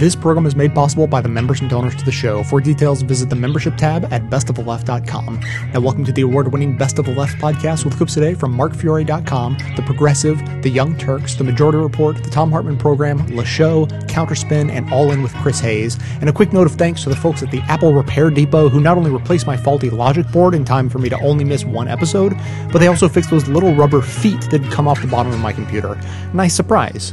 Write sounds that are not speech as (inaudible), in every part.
This program is made possible by the members and donors to the show. For details, visit the membership tab at bestoftheleft.com. Now, welcome to the award winning Best of the Left podcast with clips today from markfiore.com, The Progressive, The Young Turks, The Majority Report, The Thom Hartmann Program, Le Show, Counterspin, and All In with Chris Hayes. And a quick note of thanks to the folks at the Apple Repair Depot who not only replaced my faulty Logic board in time for me to only miss one episode, but they also fixed those little rubber feet that come off the bottom of my computer. Nice surprise.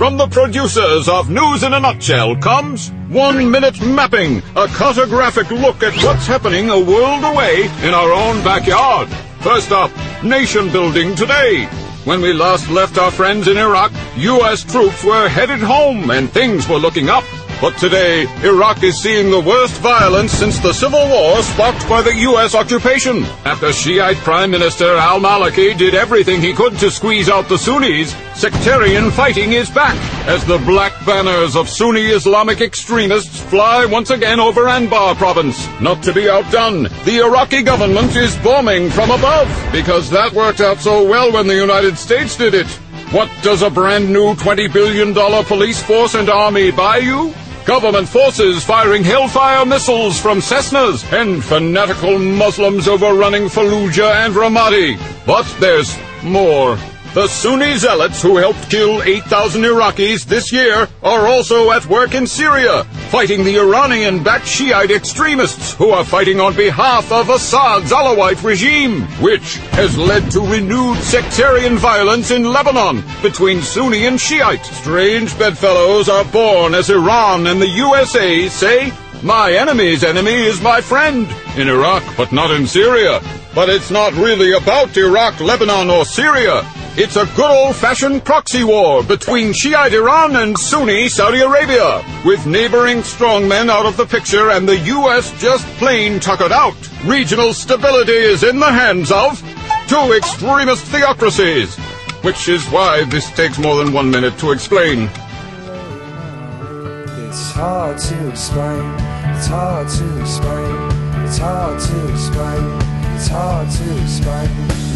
From the producers of News in a Nutshell comes One Minute Mapping, a cartographic look at what's happening a world away in our own backyard. First up, nation building today. When we last left our friends in Iraq, U.S. troops were headed home and things were looking up. But today, Iraq is seeing the worst violence since the civil war sparked by the U.S. occupation. After Shiite Prime Minister al-Maliki did everything he could to squeeze out the Sunnis, sectarian fighting is back as the black banners of Sunni Islamic extremists fly once again over Anbar province. Not to be outdone, the Iraqi government is bombing from above because that worked out so well when the United States did it. What does a brand new $20 billion police force and army buy you? Government forces firing Hellfire missiles from Cessnas and fanatical Muslims overrunning Fallujah and Ramadi. But there's more. The Sunni zealots who helped kill 8,000 Iraqis this year are also at work in Syria, fighting the Iranian-backed Shiite extremists who are fighting on behalf of Assad's Alawite regime, which has led to renewed sectarian violence in Lebanon between Sunni and Shiite. Strange bedfellows are born as Iran and the USA say, my enemy's enemy is my friend in Iraq, but not in Syria. But it's not really about Iraq, Lebanon, or Syria. It's a good old-fashioned proxy war between Shiite Iran and Sunni Saudi Arabia, with neighboring strongmen out of the picture and the U.S. just plain tuckered out. Regional stability is in the hands of two extremist theocracies, which is why this takes more than one minute to explain. It's hard to explain. It's hard to explain. It's hard to explain. It's hard to explain.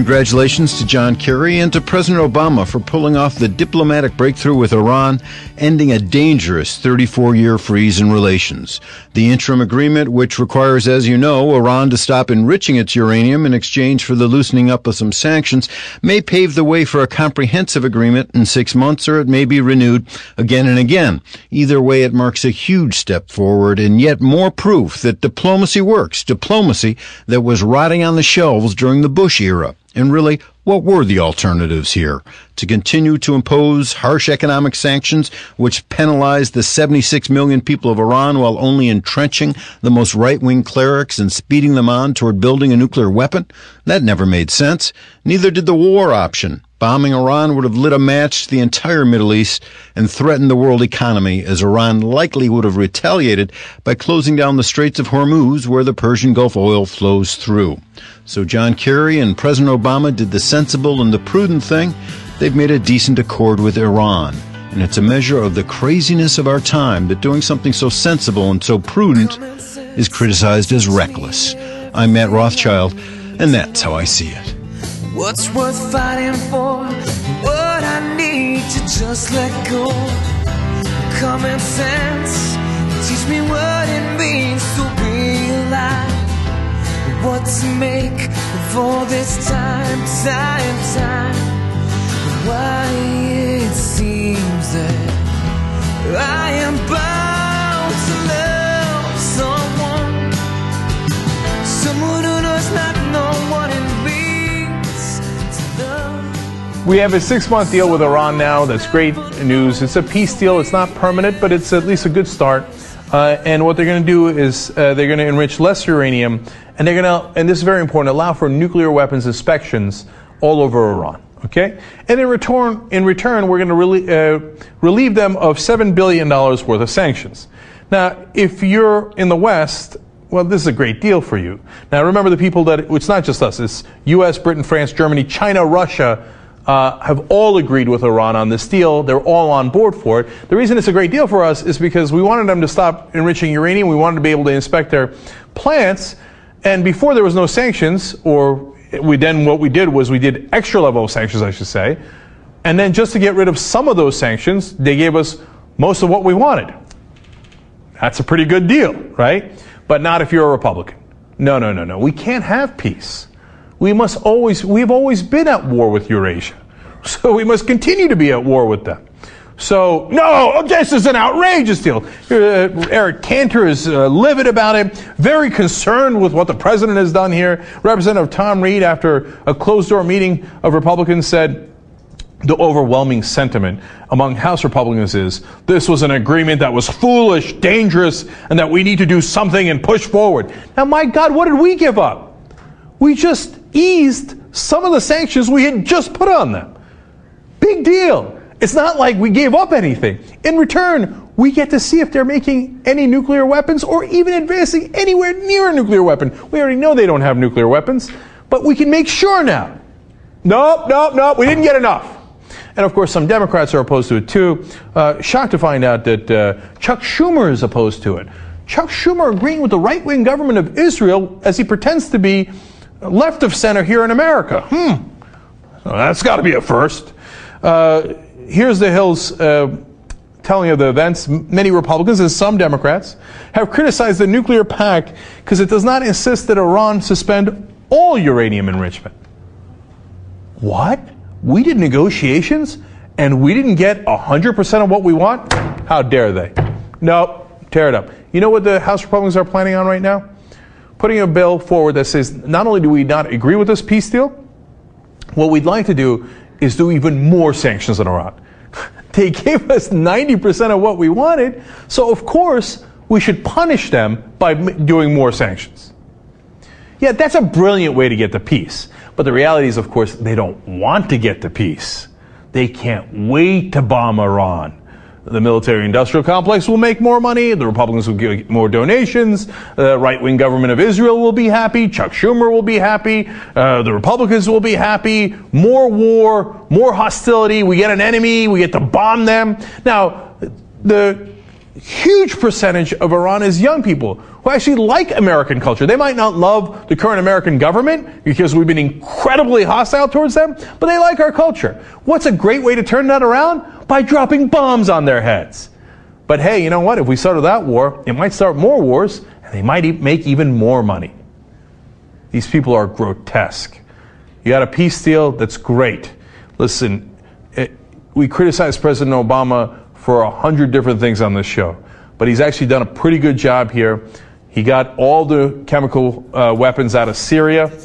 Congratulations to John Kerry and to President Obama for pulling off the diplomatic breakthrough with Iran, ending a dangerous 34 year freeze in relations. The interim agreement, which requires, as you know, Iran to stop enriching its uranium in exchange for the loosening up of some sanctions, may pave the way for a comprehensive agreement in six months, or it may be renewed again and again. Either way, it marks a huge step forward and yet more proof that diplomacy works. Diplomacy that was rotting on the shelves during the Bush era. And really, what were the alternatives here? To continue to impose harsh economic sanctions which penalized the 76 million people of Iran while only entrenching the most right-wing clerics and speeding them on toward building a nuclear weapon? That never made sense. Neither did the war option. Bombing Iran would have lit a match to the entire Middle East and threatened the world economy, as Iran likely would have retaliated by closing down the Straits of Hormuz, where the Persian Gulf oil flows through. So John Kerry and President Obama did the sensible and the prudent thing. They've made a decent accord with Iran. And it's a measure of the craziness of our time that doing something so sensible and so prudent is criticized as reckless. I'm Matt Rothschild, and that's how I see it. What's worth fighting for? What I need to just let go. Common sense, teach me what it means to be alive. What to make of all this time, time, time. Why We have a six month deal with Iran now. That's great news. It's a peace deal. It's not permanent, but it's at least a good start. Uh, and what they're going to do is uh, they're going to enrich less uranium, and they're going to, and this is very important, allow for nuclear weapons inspections all over Iran. Okay? And in return, in return we're going to uh, relieve them of $7 billion worth of sanctions. Now, if you're in the West, well, this is a great deal for you. Now, remember the people that, it's not just us, it's US, Britain, France, Germany, China, Russia, uh, have all agreed with Iran on this deal. They're all on board for it. The reason it's a great deal for us is because we wanted them to stop enriching uranium. We wanted to be able to inspect their plants. And before there was no sanctions, or we then what we did was we did extra level of sanctions, I should say. And then just to get rid of some of those sanctions, they gave us most of what we wanted. That's a pretty good deal, right? But not if you're a Republican. No, no, no, no. We can't have peace. We must always, we've always been at war with Eurasia. (laughs) So we must continue to be at war with them. So, no, this is an outrageous deal. Uh, Eric Cantor is uh, livid about it, very concerned with what the president has done here. Representative Tom Reed, after a closed door meeting of Republicans, said, the overwhelming sentiment among House Republicans is this was an agreement that was foolish, dangerous, and that we need to do something and push forward. Now, my God, what did we give up? We just eased some of the sanctions we had just put on them. Big deal. It's not like we gave up anything. In return, we get to see if they're making any nuclear weapons or even advancing anywhere near a nuclear weapon. We already know they don't have nuclear weapons, but we can make sure now. Nope, nope, nope, we didn't get enough. And of course, some Democrats are opposed to it too. Uh, shocked to find out that uh, Chuck Schumer is opposed to it. Chuck Schumer agreeing with the right wing government of Israel as he pretends to be left of center here in America. Hmm. Well, that's got to be a first. Uh, here's the Hill's uh, telling of the events. Many Republicans and some Democrats have criticized the nuclear pact because it does not insist that Iran suspend all uranium enrichment. What? We did negotiations and we didn't get 100% of what we want? How dare they? Nope, tear it up. You know what the House Republicans are planning on right now? Putting a bill forward that says not only do we not agree with this peace deal, what we'd like to do is do even more sanctions on Iran. (laughs) They gave us 90% of what we wanted, so of course we should punish them by doing more sanctions. Yeah, that's a brilliant way to get the peace. But the reality is, of course, they don't want to get the peace. They can't wait to bomb Iran. The military industrial complex will make more money. The Republicans will get more donations. The right wing government of Israel will be happy. Chuck Schumer will be happy. Uh, the Republicans will be happy. More war, more hostility. We get an enemy. We get to bomb them. Now, the huge percentage of Iran is young people who actually like American culture. They might not love the current American government because we've been incredibly hostile towards them, but they like our culture. What's a great way to turn that around? By dropping bombs on their heads. But hey, you know what? If we started that war, it might start more wars, and they might make even more money. These people are grotesque. You got a peace deal, that's great. Listen, it, we criticize President Obama for a hundred different things on this show. But he's actually done a pretty good job here. He got all the chemical uh, weapons out of Syria,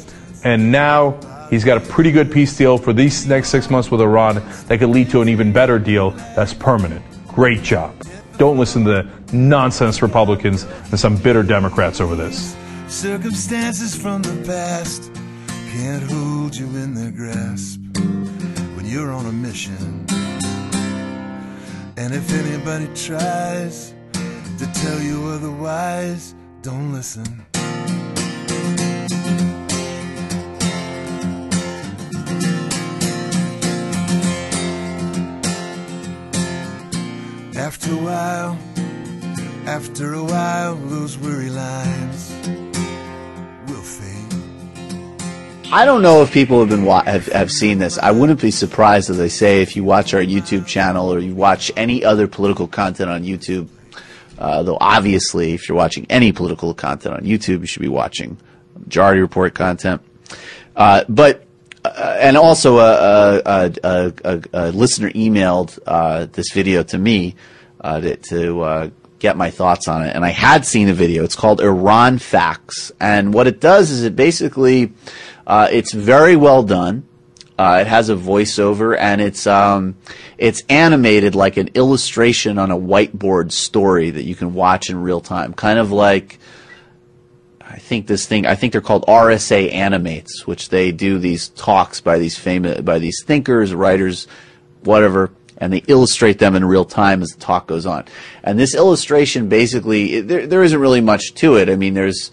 and now he's got a pretty good peace deal for these next six months with Iran that could lead to an even better deal that's permanent. Great job. Don't listen to the nonsense Republicans and some bitter Democrats over this. Circumstances from the past can't hold you in their grasp when you're on a mission. And if anybody tries to tell you otherwise, don't listen. After a while, after a while, those weary lines will fade. I don't know if people have been wa- have, have seen this. I wouldn't be surprised if they say if you watch our YouTube channel or you watch any other political content on YouTube. Uh, though obviously, if you're watching any political content on YouTube, you should be watching Majority Report content. Uh, but uh, and also a, a, a, a, listener emailed uh, this video to me uh, to, to uh, get my thoughts on it, and I had seen the video. It's called Iran Facts, and what it does is it basically uh, it's very well done. It has a voiceover and it's um, it's animated like an illustration on a whiteboard story that you can watch in real time, kind of like I think this thing, I think they're called RSA Animates, which they do these talks by these famous, by these thinkers, writers, whatever, and they illustrate them in real time as the talk goes on. And this illustration basically, it, there, there isn't really much to it. I mean, there's,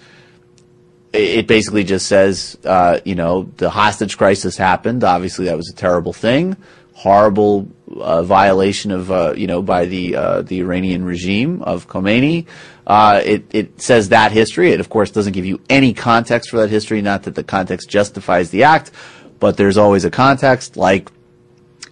it basically just says, uh, you know, the hostage crisis happened. Obviously, that was a terrible thing, horrible uh, violation of, uh, you know, by the uh, the Iranian regime of Khomeini. Uh, it it says that history. It of course doesn't give you any context for that history. Not that the context justifies the act, but there's always a context, like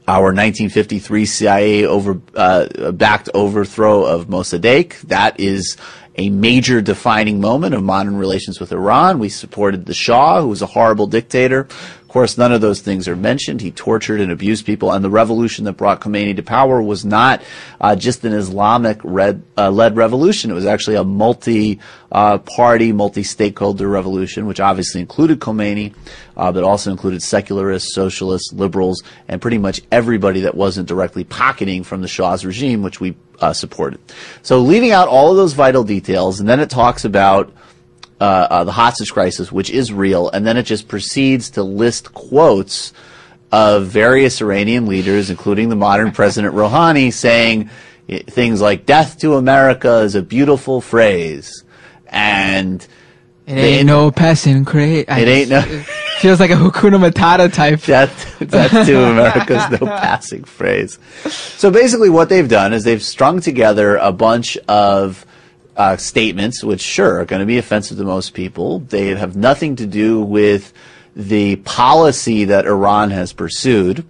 our 1953 CIA over uh, backed overthrow of Mossadegh. That is a major defining moment of modern relations with Iran. We supported the Shah, who was a horrible dictator. Course, none of those things are mentioned. He tortured and abused people, and the revolution that brought Khomeini to power was not uh, just an Islamic red, uh, led revolution. It was actually a multi uh, party, multi stakeholder revolution, which obviously included Khomeini, uh, but also included secularists, socialists, liberals, and pretty much everybody that wasn't directly pocketing from the Shah's regime, which we uh, supported. So leaving out all of those vital details, and then it talks about uh, uh, the hostage crisis, which is real, and then it just proceeds to list quotes of various Iranian leaders, including the modern (laughs) President Rouhani, saying things like "death to America" is a beautiful phrase, and it ain't no passing craze. It ain't no. feels like a Hakuna Matata type. (laughs) Death, death to (laughs) America's no passing phrase. So basically, what they've done is they've strung together a bunch of uh, statements, which sure are going to be offensive to most people. They have nothing to do with the policy that Iran has pursued.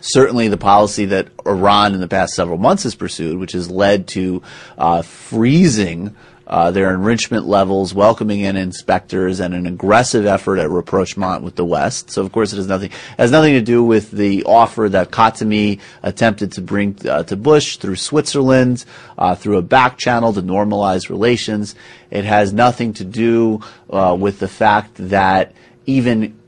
Certainly, the policy that Iran in the past several months has pursued, which has led to uh, freezing uh, their enrichment levels, welcoming in inspectors, and an aggressive effort at rapprochement with the West. So, of course, it has nothing has nothing to do with the offer that Khatami attempted to bring uh, to Bush through Switzerland, uh, through a back channel to normalize relations. It has nothing to do uh, with the fact that even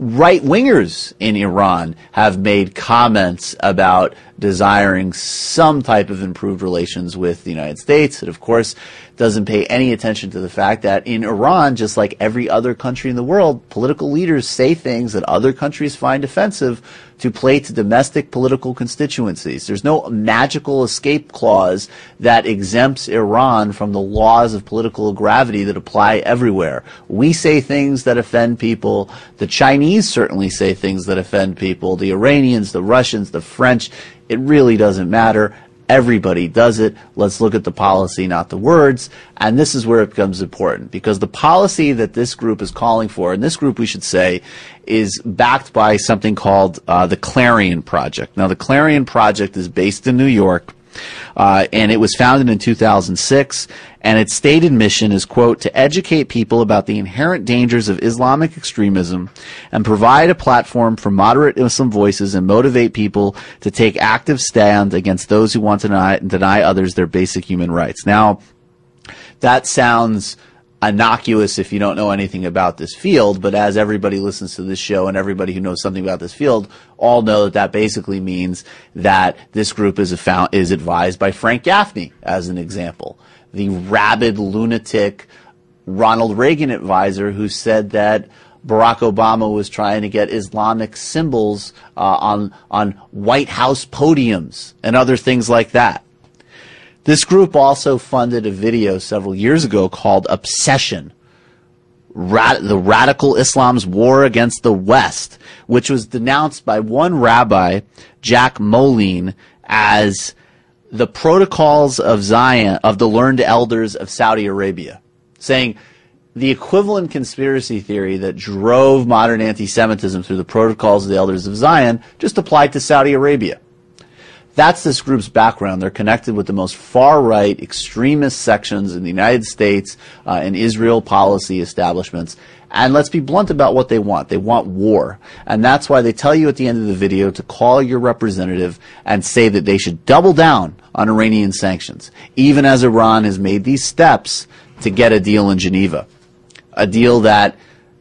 right wingers in Iran have made comments about desiring some type of improved relations with the United States. It, of course, doesn't pay any attention to the fact that in Iran, just like every other country in the world, political leaders say things that other countries find offensive to play to domestic political constituencies. There's no magical escape clause that exempts Iran from the laws of political gravity that apply everywhere. We say things that offend people. The Chinese certainly say things that offend people. The Iranians, the Russians, the French. It really doesn't matter. Everybody does it. Let's look at the policy, not the words. And this is where it becomes important because the policy that this group is calling for, and this group we should say, is backed by something called uh, the Clarion Project. Now, the Clarion Project is based in New York. Uh, and it was founded in 2006 and its stated mission is quote to educate people about the inherent dangers of islamic extremism and provide a platform for moderate muslim voices and motivate people to take active stand against those who want to deny, deny others their basic human rights. Now that sounds innocuous if you don't know anything about this field, but as everybody listens to this show and everybody who knows something about this field all know that that basically means that this group is, found, is advised by Frank Gaffney, as an example. The rabid lunatic Ronald Reagan advisor who said that Barack Obama was trying to get Islamic symbols uh, on on White House podiums and other things like that. This group also funded a video several years ago called Obsession The Radical Islam's War Against the West, which was denounced by one rabbi, Jack Moline, as the protocols of Zion, of the learned elders of Saudi Arabia, saying the equivalent conspiracy theory that drove modern anti Semitism through the protocols of the elders of Zion just applied to Saudi Arabia. That's this group's background. They're connected with the most far right extremist sections in the United States uh, and Israel policy establishments. And let's be blunt about what they want. They want war. And that's why they tell you at the end of the video to call your representative and say that they should double down on Iranian sanctions, even as Iran has made these steps to get a deal in Geneva. A deal that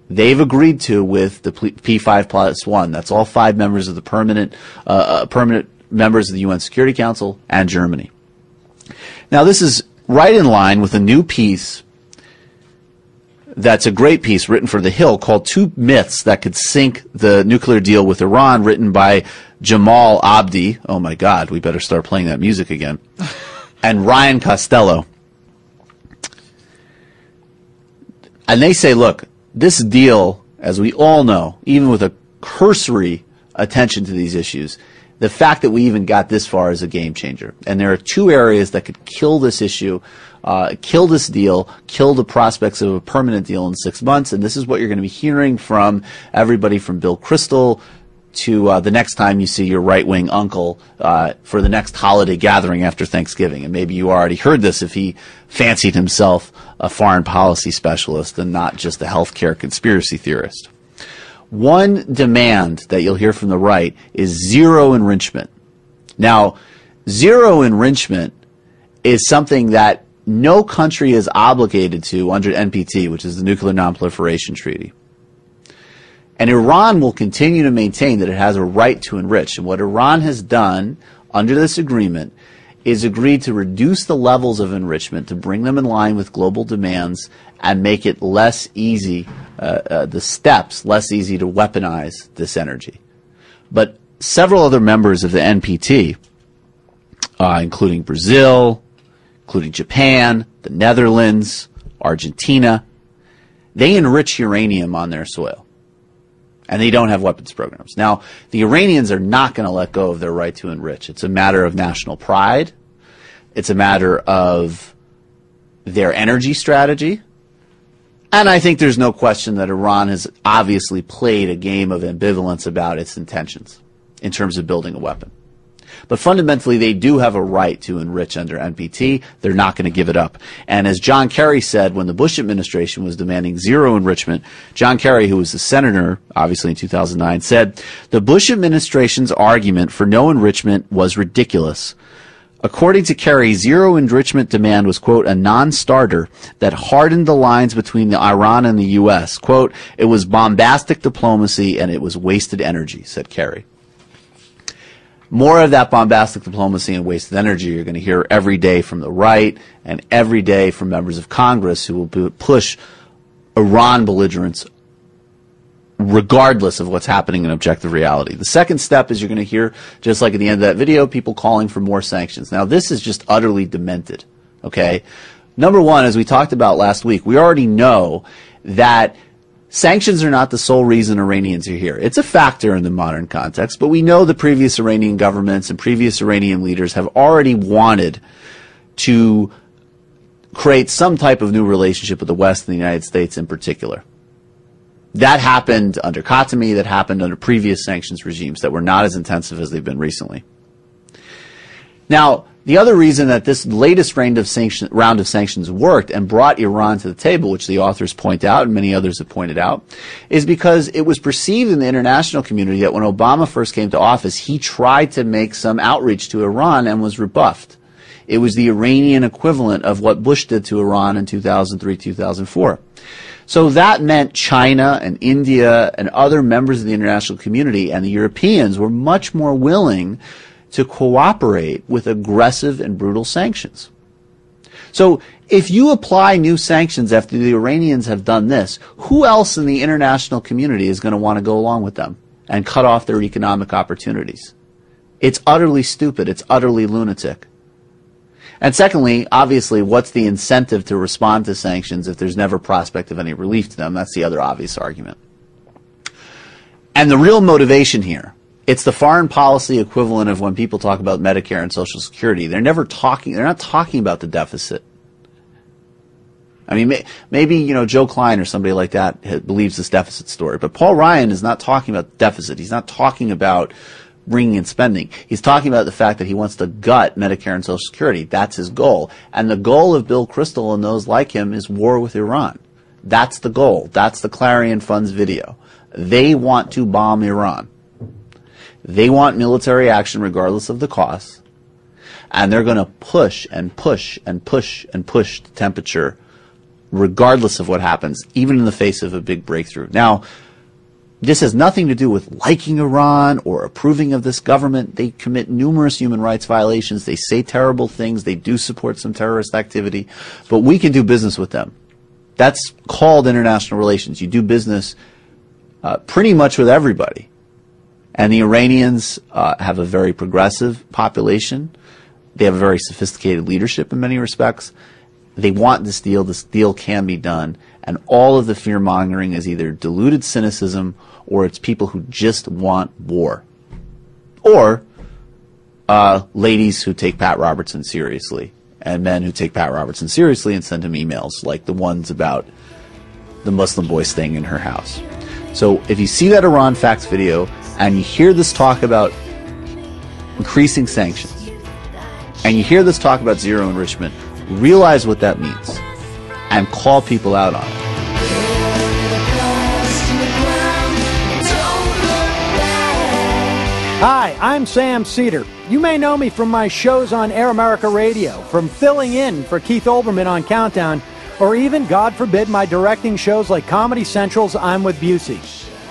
they've agreed to with the P5 plus one. That's all five members of the permanent, uh, uh permanent members of the UN Security Council and Germany. Now, this is right in line with a new piece that's a great piece written for The Hill called Two Myths That Could Sink the Nuclear Deal with Iran, written by Jamal Abdi. Oh my God, we better start playing that music again. (laughs) and Ryan Costello. And they say, look, this deal, as we all know, even with a cursory attention to these issues, the fact that we even got this far is a game changer. And there are two areas that could kill this issue, uh, kill this deal, kill the prospects of a permanent deal in six months. And this is what you're going to be hearing from everybody from Bill Kristol to uh, the next time you see your right wing uncle uh, for the next holiday gathering after Thanksgiving. And maybe you already heard this if he fancied himself a foreign policy specialist and not just a healthcare conspiracy theorist. One demand that you'll hear from the right is zero enrichment. Now, zero enrichment is something that no country is obligated to under NPT, which is the Nuclear Nonproliferation Treaty. And Iran will continue to maintain that it has a right to enrich. And what Iran has done under this agreement is agreed to reduce the levels of enrichment to bring them in line with global demands and make it less easy, uh, uh, the steps less easy to weaponize this energy. But several other members of the NPT, uh, including Brazil, including Japan, the Netherlands, Argentina, they enrich uranium on their soil. And they don't have weapons programs. Now, the Iranians are not going to let go of their right to enrich. It's a matter of national pride. It's a matter of their energy strategy. And I think there's no question that Iran has obviously played a game of ambivalence about its intentions in terms of building a weapon. But fundamentally, they do have a right to enrich under NPT. They're not going to give it up. And as John Kerry said when the Bush administration was demanding zero enrichment, John Kerry, who was the senator, obviously in 2009, said the Bush administration's argument for no enrichment was ridiculous. According to Kerry, zero enrichment demand was, quote, a non-starter that hardened the lines between the Iran and the U.S. Quote, it was bombastic diplomacy and it was wasted energy, said Kerry. More of that bombastic diplomacy and wasted energy you're going to hear every day from the right and every day from members of Congress who will push Iran belligerence regardless of what's happening in objective reality. The second step is you're going to hear, just like at the end of that video, people calling for more sanctions. Now, this is just utterly demented. Okay? Number one, as we talked about last week, we already know that sanctions are not the sole reason Iranians are here. It's a factor in the modern context, but we know the previous Iranian governments and previous Iranian leaders have already wanted to create some type of new relationship with the West and the United States in particular. That happened under Khatami, that happened under previous sanctions regimes that were not as intensive as they've been recently. Now, the other reason that this latest round of, sanction, round of, sanctions worked and brought Iran to the table, which the authors point out and many others have pointed out, is because it was perceived in the international community that when Obama first came to office, he tried to make some outreach to Iran and was rebuffed. It was the Iranian equivalent of what Bush did to Iran in 2003, 2004. So that meant China and India and other members of the international community and the Europeans were much more willing to cooperate with aggressive and brutal sanctions. So if you apply new sanctions after the Iranians have done this, who else in the international community is going to want to go along with them and cut off their economic opportunities? It's utterly stupid. It's utterly lunatic. And secondly, obviously, what's the incentive to respond to sanctions if there's never prospect of any relief to them? That's the other obvious argument. And the real motivation here, it's the foreign policy equivalent of when people talk about Medicare and Social Security. They're never talking, they're not talking about the deficit. I mean, maybe, you know, Joe Klein or somebody like that believes this deficit story, but Paul Ryan is not talking about deficit. He's not talking about bringing in spending. He's talking about the fact that he wants to gut Medicare and Social Security. That's his goal. And the goal of Bill Kristol and those like him is war with Iran. That's the goal. That's the Clarion Fund's video. They want to bomb Iran. They want military action regardless of the cost. And they're going to push and push and push and push the temperature regardless of what happens, even in the face of a big breakthrough. Now, this has nothing to do with liking Iran or approving of this government. They commit numerous human rights violations. They say terrible things. They do support some terrorist activity. But we can do business with them. That's called international relations. You do business uh, pretty much with everybody. And the Iranians uh, have a very progressive population. They have a very sophisticated leadership in many respects. They want this deal. This deal can be done. And all of the fear mongering is either deluded cynicism or it's people who just want war. Or uh, ladies who take Pat Robertson seriously and men who take Pat Robertson seriously and send him emails like the ones about the Muslim boy staying in her house. So if you see that Iran facts video and you hear this talk about increasing sanctions and you hear this talk about zero enrichment, realize what that means and call people out on it. Hi, I'm Sam Seder. You may know me from my shows on Air America Radio, from filling in for Keith Olbermann on Countdown, or even, God forbid, my directing shows like Comedy Central's I'm with Busey.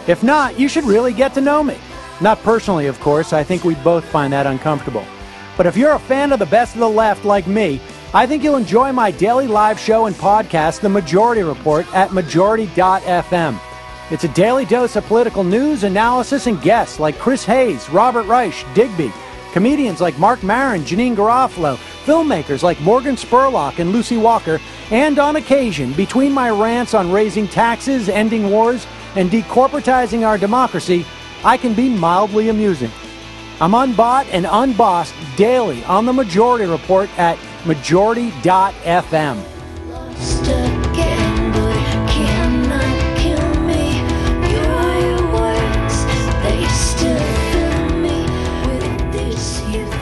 If not, you should really get to know me. Not personally, of course, I think we'd both find that uncomfortable. But if you're a fan of the best of the left like me, I think you'll enjoy my daily live show and podcast, The Majority Report, at majority.fm. It's a daily dose of political news, analysis, and guests like Chris Hayes, Robert Reich, Digby, comedians like Marc Maron, Janeane Garofalo, filmmakers like Morgan Spurlock and Lucy Walker, and on occasion, between my rants on raising taxes, ending wars, and decorporatizing our democracy, I can be mildly amusing. I'm unbought and unbossed daily on the Majority Report at majority.fm.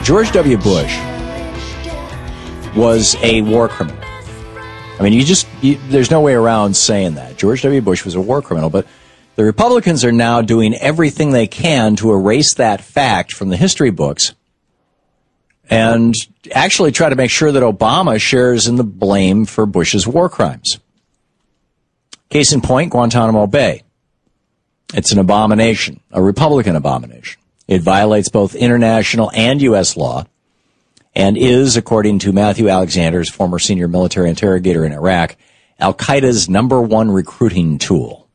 George W. Bush was a war criminal. I mean, you just, you, there's no way around saying that. George W. Bush was a war criminal, but the Republicans are now doing everything they can to erase that fact from the history books and actually try to make sure that Obama shares in the blame for Bush's war crimes. Case in point, Guantanamo Bay. It's an abomination, a Republican abomination. It violates both international and U.S. law and is, according to Matthew Alexander's former senior military interrogator in Iraq, Al Qaeda's number one recruiting tool.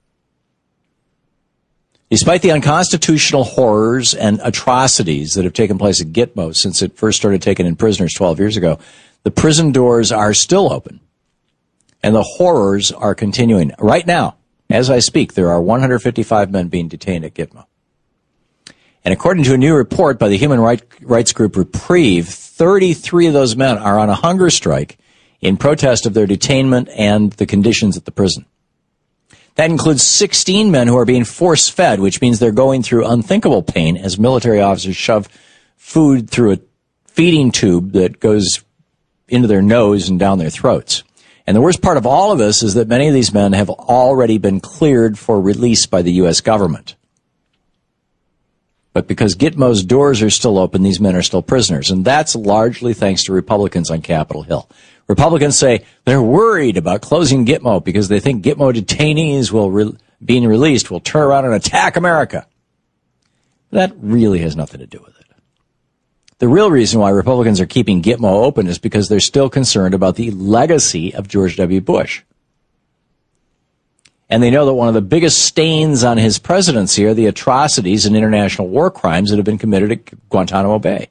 Despite the unconstitutional horrors and atrocities that have taken place at Gitmo since it first started taking in prisoners 12 years ago, the prison doors are still open and the horrors are continuing. Right now, as I speak, there are 155 men being detained at Gitmo. And according to a new report by the human rights group Reprieve, 33 of those men are on a hunger strike in protest of their detainment and the conditions at the prison. That includes 16 men who are being force fed, which means they're going through unthinkable pain as military officers shove food through a feeding tube that goes into their nose and down their throats. And the worst part of all of this is that many of these men have already been cleared for release by the U.S. government. But because Gitmo's doors are still open, these men are still prisoners. And that's largely thanks to Republicans on Capitol Hill. Republicans say they're worried about closing Gitmo because they think Gitmo detainees will re- being released will turn around and attack America. That really has nothing to do with it. The real reason why Republicans are keeping Gitmo open is because they're still concerned about the legacy of George W. Bush. And they know that one of the biggest stains on his presidency are the atrocities and international war crimes that have been committed at Guantanamo Bay.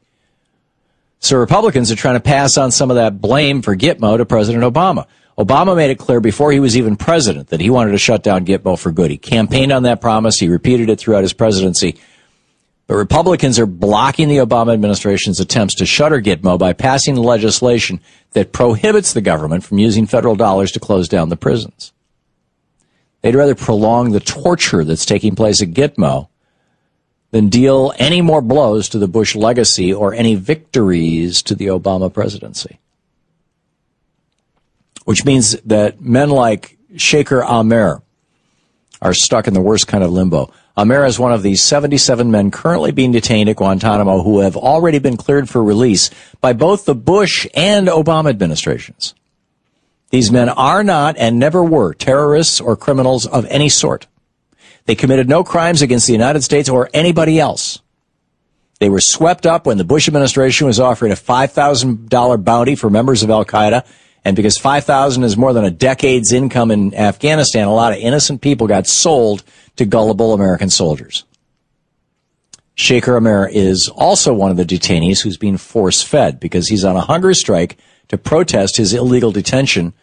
So Republicans are trying to pass on some of that blame for Gitmo to President Obama. Obama made it clear before he was even president that he wanted to shut down Gitmo for good. He campaigned on that promise. He repeated it throughout his presidency. But Republicans are blocking the Obama administration's attempts to shutter Gitmo by passing legislation that prohibits the government from using federal dollars to close down the prisons. They'd rather prolong the torture that's taking place at Gitmo than deal any more blows to the Bush legacy or any victories to the Obama presidency. Which means that men like Shaker Amer are stuck in the worst kind of limbo. Amer is one of the 77 men currently being detained at Guantanamo who have already been cleared for release by both the Bush and Obama administrations. These men are not and never were terrorists or criminals of any sort. They committed no crimes against the United States or anybody else. They were swept up when the Bush administration was offering a $5,000 bounty for members of Al Qaeda And because 5,000 is more than a decade's income in Afghanistan, a lot of innocent people got sold to gullible American soldiers. Shaker Amer is also one of the detainees who's being force fed because he's on a hunger strike to protest his illegal detention.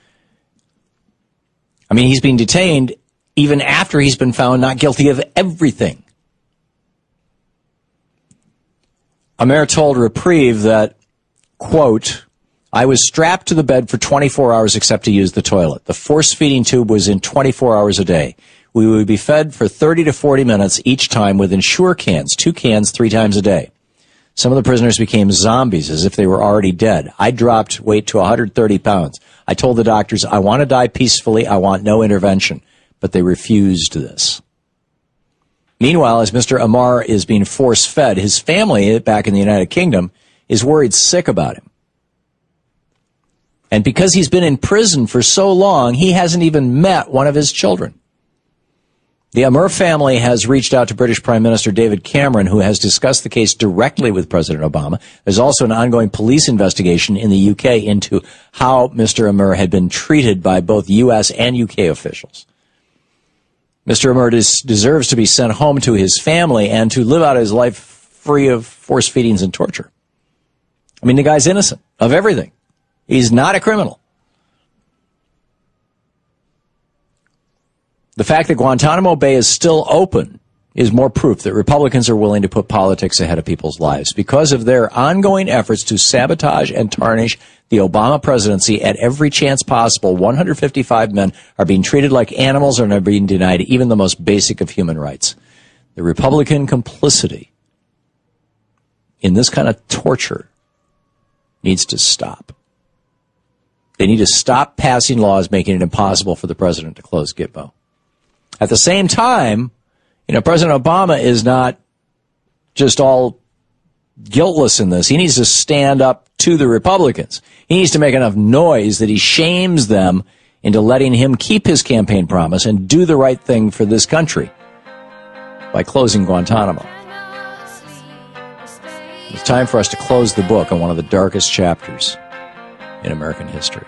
I mean, he's being detained even after he's been found not guilty of everything. Amir told Reprieve that, quote, I was strapped to the bed for 24 hours except to use the toilet. The force feeding tube was in 24 hours a day. We would be fed for 30 to 40 minutes each time with Ensure cans, two cans three times a day. Some of the prisoners became zombies as if they were already dead. I dropped weight to 130 pounds. I told the doctors, I want to die peacefully. I want no intervention. But they refused this. Meanwhile, as Mr. Amer is being force fed, his family back in the United Kingdom is worried sick about him. And because he's been in prison for so long, he hasn't even met one of his children. The Amer family has reached out to British Prime Minister David Cameron, who has discussed the case directly with President Obama. There's also an ongoing police investigation in the UK into how Mr. Amer had been treated by both US and UK officials. Mr. Amer des- deserves to be sent home to his family and to live out his life free of force feedings and torture. I mean, the guy's innocent of everything. He's not a criminal. The fact that Guantanamo Bay is still open is more proof that Republicans are willing to put politics ahead of people's lives because of their ongoing efforts to sabotage and tarnish the Obama presidency at every chance possible. 155 men are being treated like animals and are being denied even the most basic of human rights. The Republican complicity in this kind of torture needs to stop. They need to stop passing laws making it impossible for the president to close Gitmo. At the same time, you know, President Obama is not just all guiltless in this. He needs to stand up to the Republicans. He needs to make enough noise that he shames them into letting him keep his campaign promise and do the right thing for this country by closing Guantanamo. It's time for us to close the book on one of the darkest chapters in American history.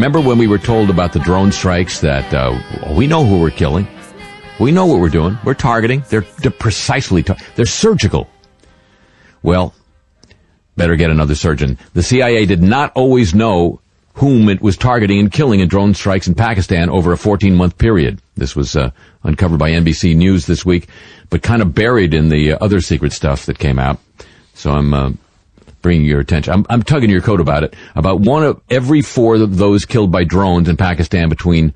Remember when we were told about the drone strikes that uh, we know who we're killing, we know what we're doing, we're targeting. They're, they're precisely tar- they're surgical. Well, better get another surgeon. The CIA did not always know whom it was targeting and killing in drone strikes in Pakistan over a 14 month period. This was uh, uncovered by NBC News this week, but kind of buried in the uh, other secret stuff that came out. So I'm uh, bringing your attention. I'm, I'm tugging your coat about it. About one of every four of those killed by drones in Pakistan between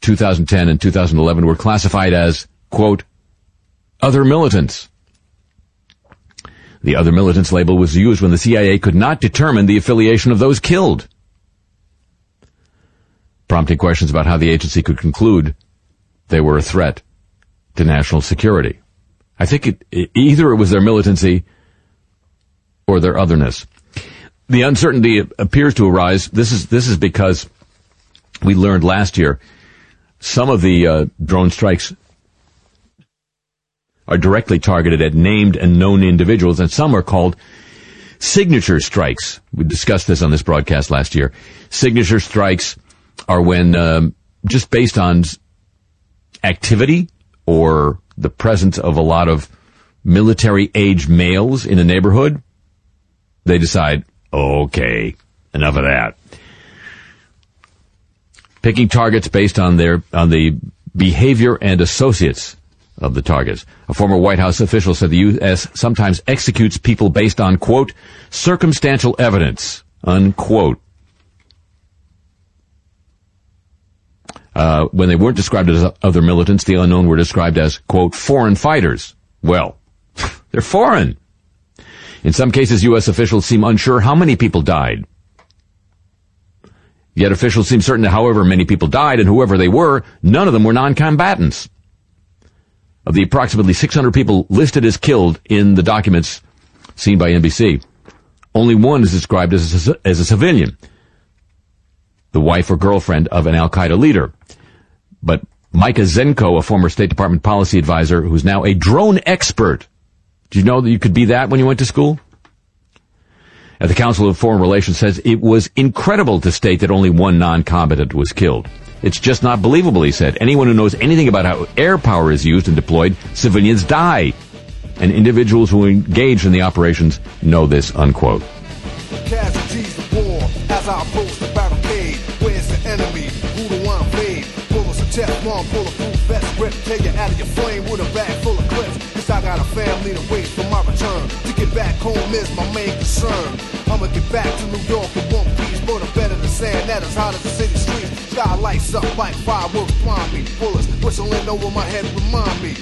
2010 and 2011 were classified as, quote, other militants. The other militants label was used when the CIA could not determine the affiliation of those killed. Prompting questions about how the agency could conclude they were a threat to national security. I think it, either it was their militancy or their otherness. The uncertainty appears to arise. This is this is because we learned last year some of the uh, drone strikes are directly targeted at named and known individuals, and some are called signature strikes. We discussed this on this broadcast last year. Signature strikes are when um, just based on activity or the presence of a lot of military age males in a neighborhood they decide, okay, enough of that. Picking targets based on their, on the behavior and associates of the targets. A former White House official said the U.S. sometimes executes people based on, quote, circumstantial evidence, unquote. Uh, when they weren't described as other militants, the unknown were described as, quote, foreign fighters. Well, (laughs) they're foreign. In some cases, U.S. officials seem unsure how many people died. Yet officials seem certain that however many people died and whoever they were, none of them were non-combatants. Of the approximately 600 people listed as killed in the documents seen by NBC, only one is described as a, as a civilian, the wife or girlfriend of an Al Qaeda leader. But Micah Zenko, a former State Department policy advisor who's now a drone expert, did you know that you could be that when you went to school? At the Council of Foreign Relations says it was incredible to state that only one non-combatant was killed. It's just not believable, he said. Anyone who knows anything about how air power is used and deployed, civilians die. And individuals who engage in the operations know this, unquote. Casualties of war as I. Where's the enemy? Who do I invade? Vest, grip. Take you out of your with a bag got a family to wait for my return. To get back home is my main concern. I'ma get back to New York in one piece. A bed in the sand that is hot as the city streets. Sky lights up like fireworks blind me. Bullets whistling over my head remind me.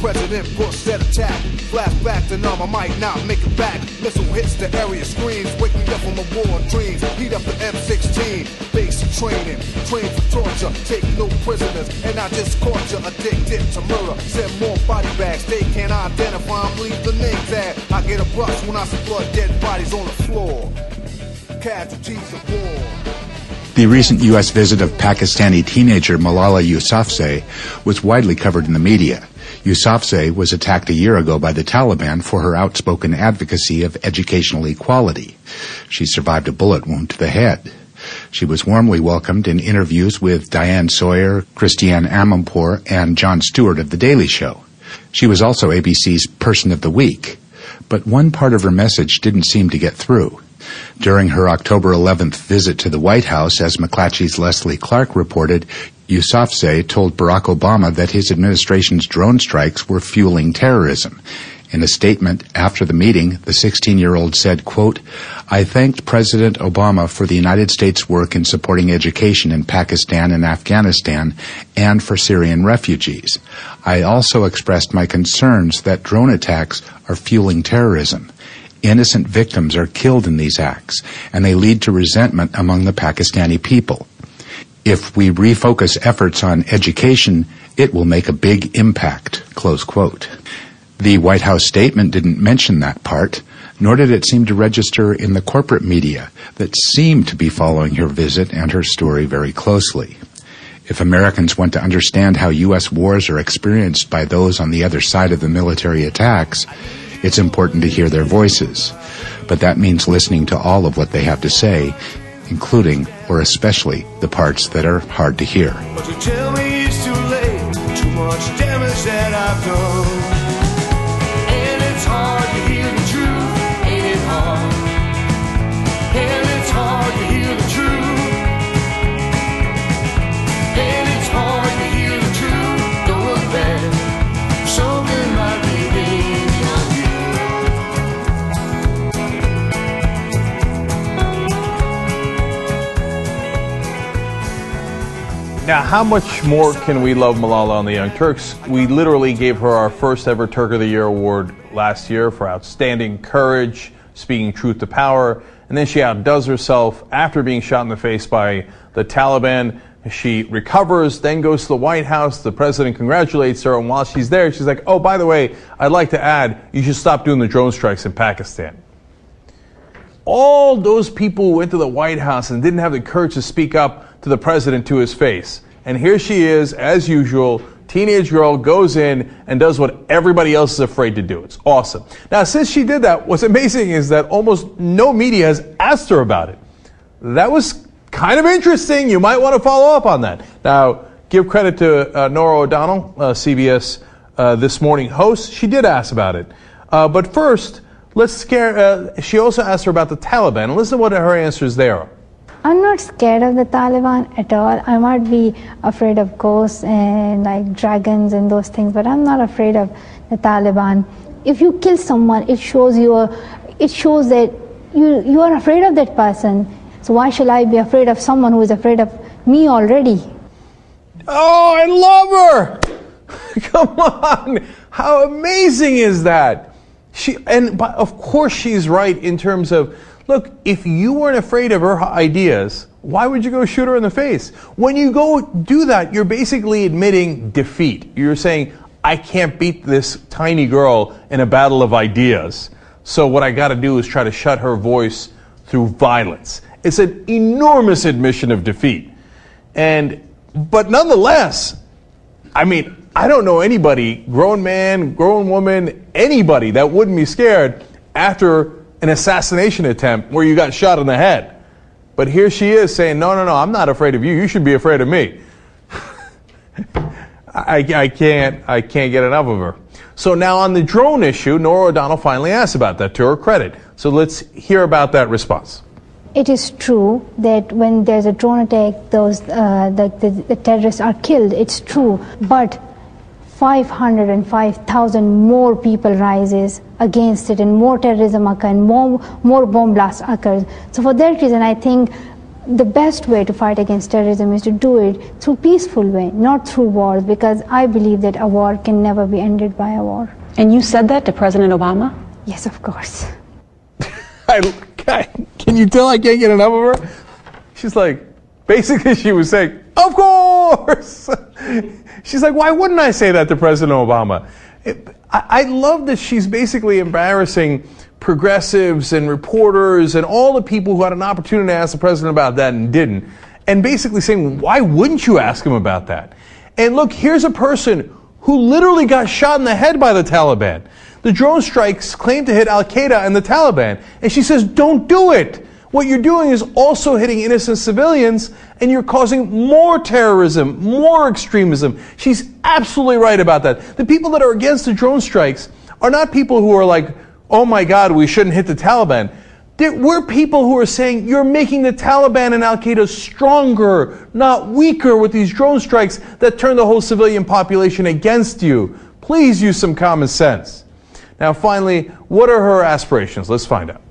President Bush said attack. Flashback to numb, I might not make it back. Missile hits the area, screams. Wake me up from a war of dreams. Heat up the M16. Basic training, train for torture. Take no prisoners, and I just caught you addicted to murder. Send more body bags, they can't identify them. Leave the names at. I get a brush when I blood dead bodies on the floor. Casualties of war. The recent U.S. visit of Pakistani teenager Malala Yousafzai was widely covered in the media. Yousafzai was attacked a year ago by the Taliban for her outspoken advocacy of educational equality. She survived a bullet wound to the head. She was warmly welcomed in interviews with Diane Sawyer, Christiane Amanpour, and Jon Stewart of The Daily Show. She was also ABC's Person of the Week. But one part of her message didn't seem to get through. During her October 11th visit to the White House, as McClatchy's Lesley Clark reported, Yousafzai told Barack Obama that his administration's drone strikes were fueling terrorism. In a statement after the meeting, the 16-year-old said, quote, I thanked President Obama for the United States work in supporting education in Pakistan and Afghanistan and for Syrian refugees. I also expressed my concerns that drone attacks are fueling terrorism. Innocent victims are killed in these acts, and they lead to resentment among the Pakistani people. If we refocus efforts on education, it will make a big impact. Close quote. The White House statement didn't mention that part, nor did it seem to register in the corporate media that seemed to be following her visit and her story very closely. If Americans want to understand how U.S. wars are experienced by those on the other side of the military attacks, it's important to hear their voices. But that means listening to all of what they have to say, including or especially the parts that are hard to hear. Now, how much more can we love Malala on the Young Turks? We literally gave her our first ever Turk of the Year award last year for outstanding courage, speaking truth to power, and then she outdoes herself after being shot in the face by the Taliban. She recovers, then goes to the White House. The president congratulates her, and while she's there, she's like, Oh, by the way, I'd like to add, you should stop doing the drone strikes in Pakistan all those people who went to the White House and didn't have the courage to speak up to the president to his face. And here she is, as usual, teenage girl goes in and does what everybody else is afraid to do. It's awesome. Now, since she did that, what's (laughs) amazing is that almost no media has asked her about it. That was kind of interesting. You might want to follow up on that. Now, give credit to uh, Norah O'Donnell, uh, CBS uh, This Morning host. She did ask about it. Uh, but first, let's scare. Uh, she also asked her about the Taliban. Listen to what her answers there are. I'm not scared of the Taliban at all. I might be afraid of ghosts and like dragons and those things, but I'm not afraid of the Taliban. If you kill someone, it shows you—it shows that you you are afraid of that person. So why shall I be afraid of someone who is afraid of me already? Oh, I love her. (laughs) Come on. How amazing is that? She and of course she's right in terms of look, if you weren't afraid of her ideas, why would you go shoot her in the face? When you go do that, you're basically admitting defeat. You're saying, I can't beat this tiny girl in a battle of ideas. So what I got to do is try to shut her voice through violence. It's an enormous admission of defeat. And but nonetheless, I mean, I don't know anybody, grown man, grown woman, anybody that wouldn't be scared after an assassination attempt where you got shot in the head. But here she is saying, No, no, no, I'm not afraid of you. You should be afraid of me. (laughs) I, I, can't, I can't get enough of her. So now on the drone issue, Norah O'Donnell finally asked about that to her credit. So let's hear about that response. It is true that when there's a drone attack, those uh, the, the, the terrorists are killed. It's true, but 505,000 more people rises against it, and more terrorism occurs, and more more bomb blasts occurs. So for that reason, I think the best way to fight against terrorism is to do it through peaceful way, not through wars, because I believe that a war can never be ended by a war. And you said that to President Obama? Yes, of course. (laughs) I, I, can you tell I can't get enough of her? She's like, basically, she was saying, of course. She's like, why wouldn't I say that to President Obama? It, I, I love that she's basically embarrassing progressives and reporters and all the people who had an opportunity to ask the president about that and didn't, and basically saying, why wouldn't you ask him about that? And look, here's a person who literally got shot in the head by the Taliban. The drone strikes claim to hit Al Qaeda and the Taliban, and she says, don't do it. What you're doing is also hitting innocent civilians, and you're causing more terrorism, more extremism. She's absolutely right about that. The people that are against the drone strikes are not people who are like, oh my God, we shouldn't hit the Taliban. There were people who are saying you're making the Taliban and Al Qaeda stronger, not weaker, with these drone strikes that turn the whole civilian population against you. Please use some common sense. Now, finally, what are her aspirations? Let's find out.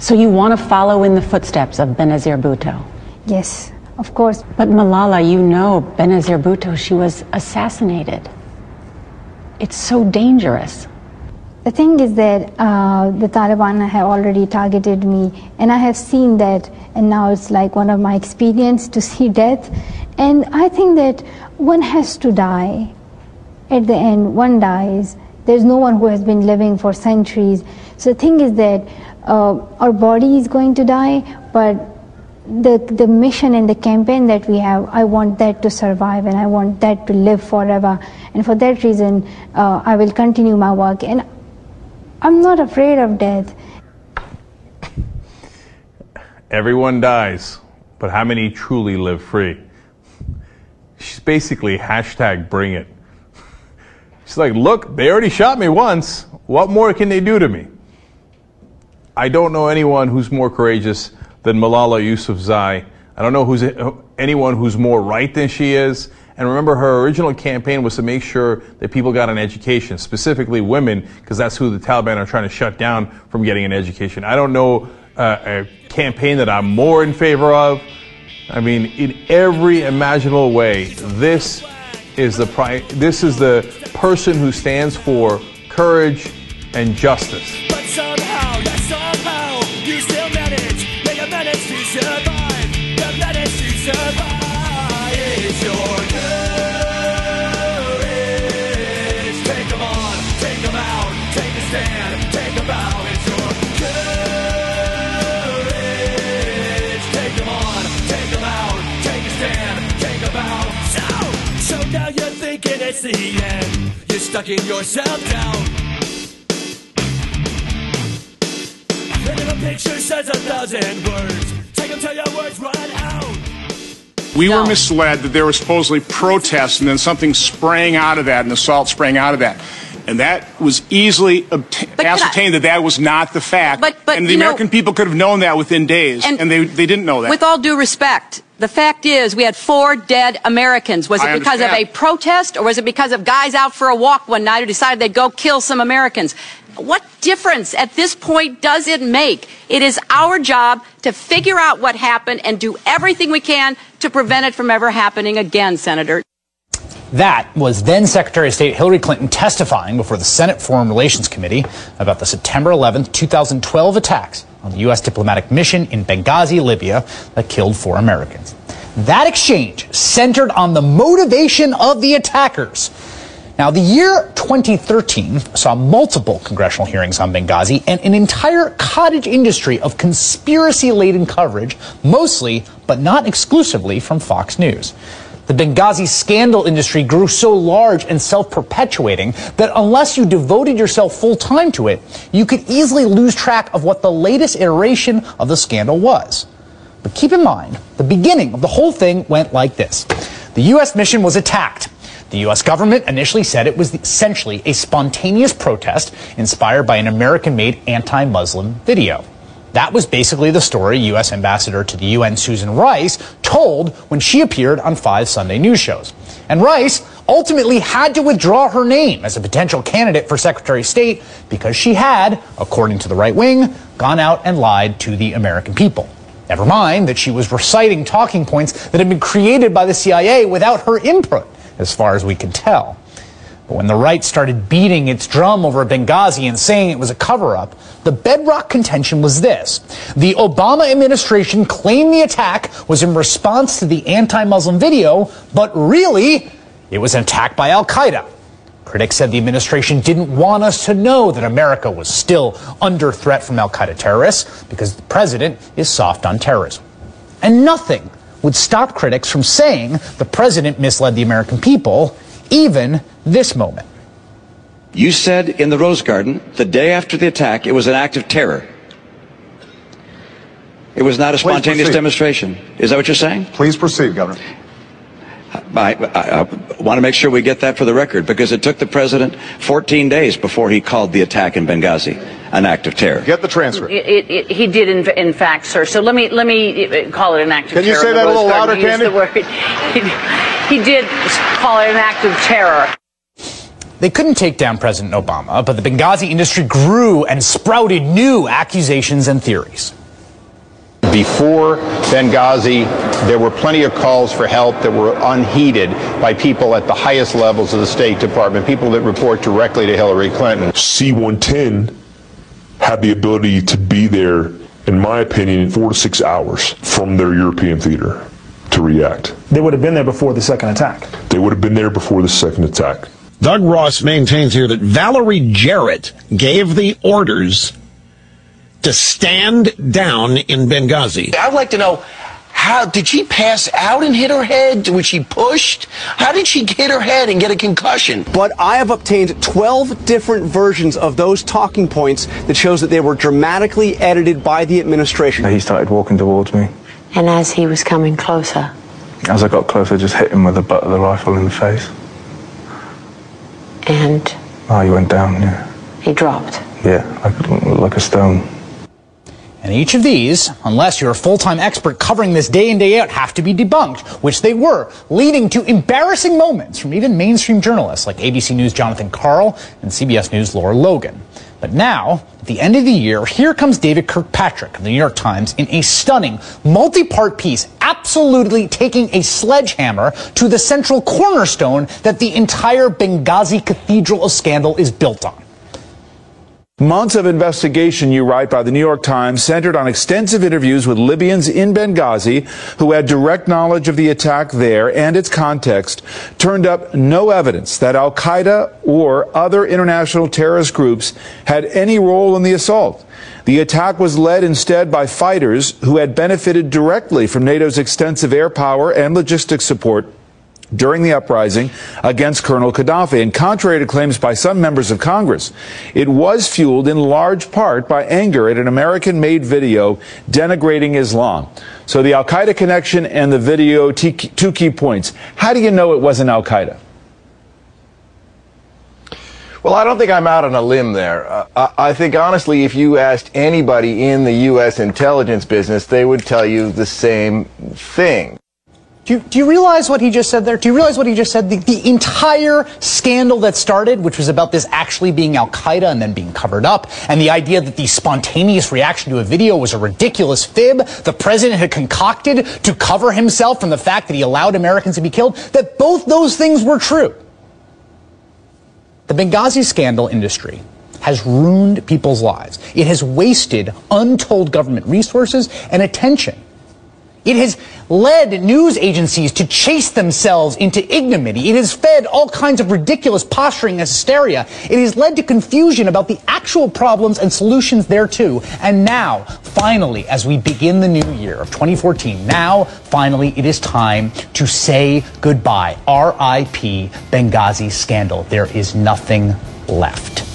So you want to follow in the footsteps of Benazir Bhutto? Yes, of course. But Malala, you know Benazir Bhutto, she was assassinated. It's so dangerous. The thing is that uh, the Taliban have already targeted me, and I have seen that, and now it's like one of my experience to (laughs) see death. And I think that one has to die. At the end, one dies. There's no one who has been living for centuries. So the thing is that uh, our body is going to die, but the the mission and the campaign that we have, I want that to survive, and I want that to live forever. And for that reason, uh, I will continue my work. And I'm not afraid of death. Everyone dies, but how many truly live free? She's basically hashtag bring it. She's like, look, they already shot me once. What more can they do to me? I don't know anyone who's more courageous than Malala Yousafzai. I don't know who's anyone who's more right than she is. And remember, her original campaign was to make sure that people got an education, specifically women, because that's who the Taliban are trying to shut down from getting an education. I don't know uh, a campaign that I'm more in favor of. I mean, in every imaginable way, this is the pri- this is the person who stands for courage and justice. It's your courage. Take on, take out, take a stand, take a bow. It's your courage. Take on, take out, take a stand, take a bow. So, so now you're thinking it's the end. You're stuck in yourself down. And a picture says a thousand words, take till your words run out. We were misled that there were supposedly protests and then something sprang out of that, an assault sprang out of that. And that was easily obta- can I- ascertained that that was not the fact. But- but, and the you know- American people could have known that within days, and, And- they, they didn't know that. With all due respect, the fact is we had four dead Americans. Was it I because of a protest or was it because of guys out for a walk one night who decided they'd go kill some Americans? What difference at this point does it make? It is our job to figure out what happened and do everything we can to prevent it from ever happening again, Senator. That was then Secretary of State Hillary Clinton testifying before the Senate Foreign Relations Committee about the September 11, 2012 attacks on the U.S. diplomatic mission in Benghazi, Libya, that killed four Americans. That exchange centered on the motivation of the attackers. Now, the year 2013 saw multiple congressional hearings on Benghazi and an entire cottage industry of conspiracy laden coverage, mostly, but not exclusively, from Fox News. The Benghazi scandal industry grew so large and self perpetuating that unless you devoted yourself full time to it, you could easily lose track of what the latest iteration of the scandal was. But keep in mind, the beginning of the whole thing went like this the U.S. mission was attacked. The U.S. government initially said it was essentially a spontaneous protest inspired by an American made anti Muslim video. That was basically the story U.S. Ambassador to the UN Susan Rice told when she appeared on five Sunday news shows. And Rice ultimately had to withdraw her name as a potential candidate for Secretary of State because she had, according to the right wing, gone out and lied to the American people. Never mind that she was reciting talking points that had been created by the CIA without her input, as far as we can tell. But when the right started beating its drum over Benghazi and saying it was a cover up, the bedrock contention was this. The Obama administration claimed the attack was in response to the anti Muslim video, but really, it was an attack by Al Qaeda. Critics said the administration didn't want us to know that America was still under threat from Al Qaeda terrorists because the president is soft on terrorism. And nothing would stop critics from saying the president misled the American people, even this moment. You said in the Rose Garden, the day after the attack, it was an act of terror. It was not a spontaneous demonstration. Is that what you're saying? Please proceed, Governor. I, I, I want to make sure we get that for the record because it took the president 14 days before he called the attack in Benghazi an act of terror. Get the transcript. It, it, it, he did, in, in fact, sir. So let me let me uh, call it an act of terror. Can you say that a little louder, He used Candy? the word- (laughs) He, he did call it an act of terror. They couldn't take down President Obama, but the Benghazi industry grew and sprouted new accusations and theories. Before Benghazi, there were plenty of calls for help that were unheeded by people at the highest levels of the State Department, people that report directly to Hillary Clinton. C-110 had the ability to be there, in my opinion, in four to six hours from their European theater to react. They would have been there before the second attack. They would have been there before the second attack. Doug Ross maintains here that Valerie Jarrett gave the orders to stand down in Benghazi. I'd like to know how did she pass out and hit her head? Was she pushed? How did she hit her head and get a concussion? But I have obtained 12 different versions of those talking points that shows that they were dramatically edited by the administration. He started walking towards me. And as he was coming closer, As I got closer, I just hit him with the butt of the rifle in the face. and Oh, he went down, yeah. he dropped. Yeah, like, like a stone. And each of these, unless you're a full time expert covering this day in, day out, have to be debunked, which they were, leading to embarrassing moments from even mainstream journalists like ABC News' Jonathan Karl and CBS News' Lara Logan. But now, at the end of the year, here comes David Kirkpatrick of the New York Times in a stunning, multi part piece, absolutely taking a sledgehammer to the central cornerstone that the entire Benghazi Cathedral of Scandal is built on. Months of investigation, you write, by the New York Times centered on extensive interviews with Libyans in Benghazi who had direct knowledge of the attack there and its context, turned up no evidence that Al Qaeda or other international terrorist groups had any role in the assault. The attack was led instead by fighters who had benefited directly from NATO's extensive air power and logistics support during the uprising against Colonel Gaddafi. And contrary to claims by some members of Congress, it was fueled in large part by anger at an American made video denigrating Islam. So the Al Qaeda connection and the video, two key points. How do you know it wasn't Al Qaeda? Well, I don't think I'm out on a limb there. Uh, I think, honestly, if you asked anybody in the U.S. intelligence business, they would tell you the same thing. Do you, do you realize what he just said there? Do you realize what he just said? The, the entire scandal that started, which was about this actually being Al Qaeda and then being covered up, and the idea that the spontaneous reaction to a video was a ridiculous fib the president had concocted to cover himself from the fact that he allowed Americans to be killed, that both those things were true. The Benghazi scandal industry has ruined people's lives. It has wasted untold government resources and attention. It has led news agencies to chase themselves into ignominy. It has fed all kinds of ridiculous posturing and hysteria. It has led to confusion about the actual problems and solutions thereto. And now, finally, as we begin the new year of 2014, now, finally, it is time to say goodbye. R.I.P. Benghazi scandal. There is nothing left.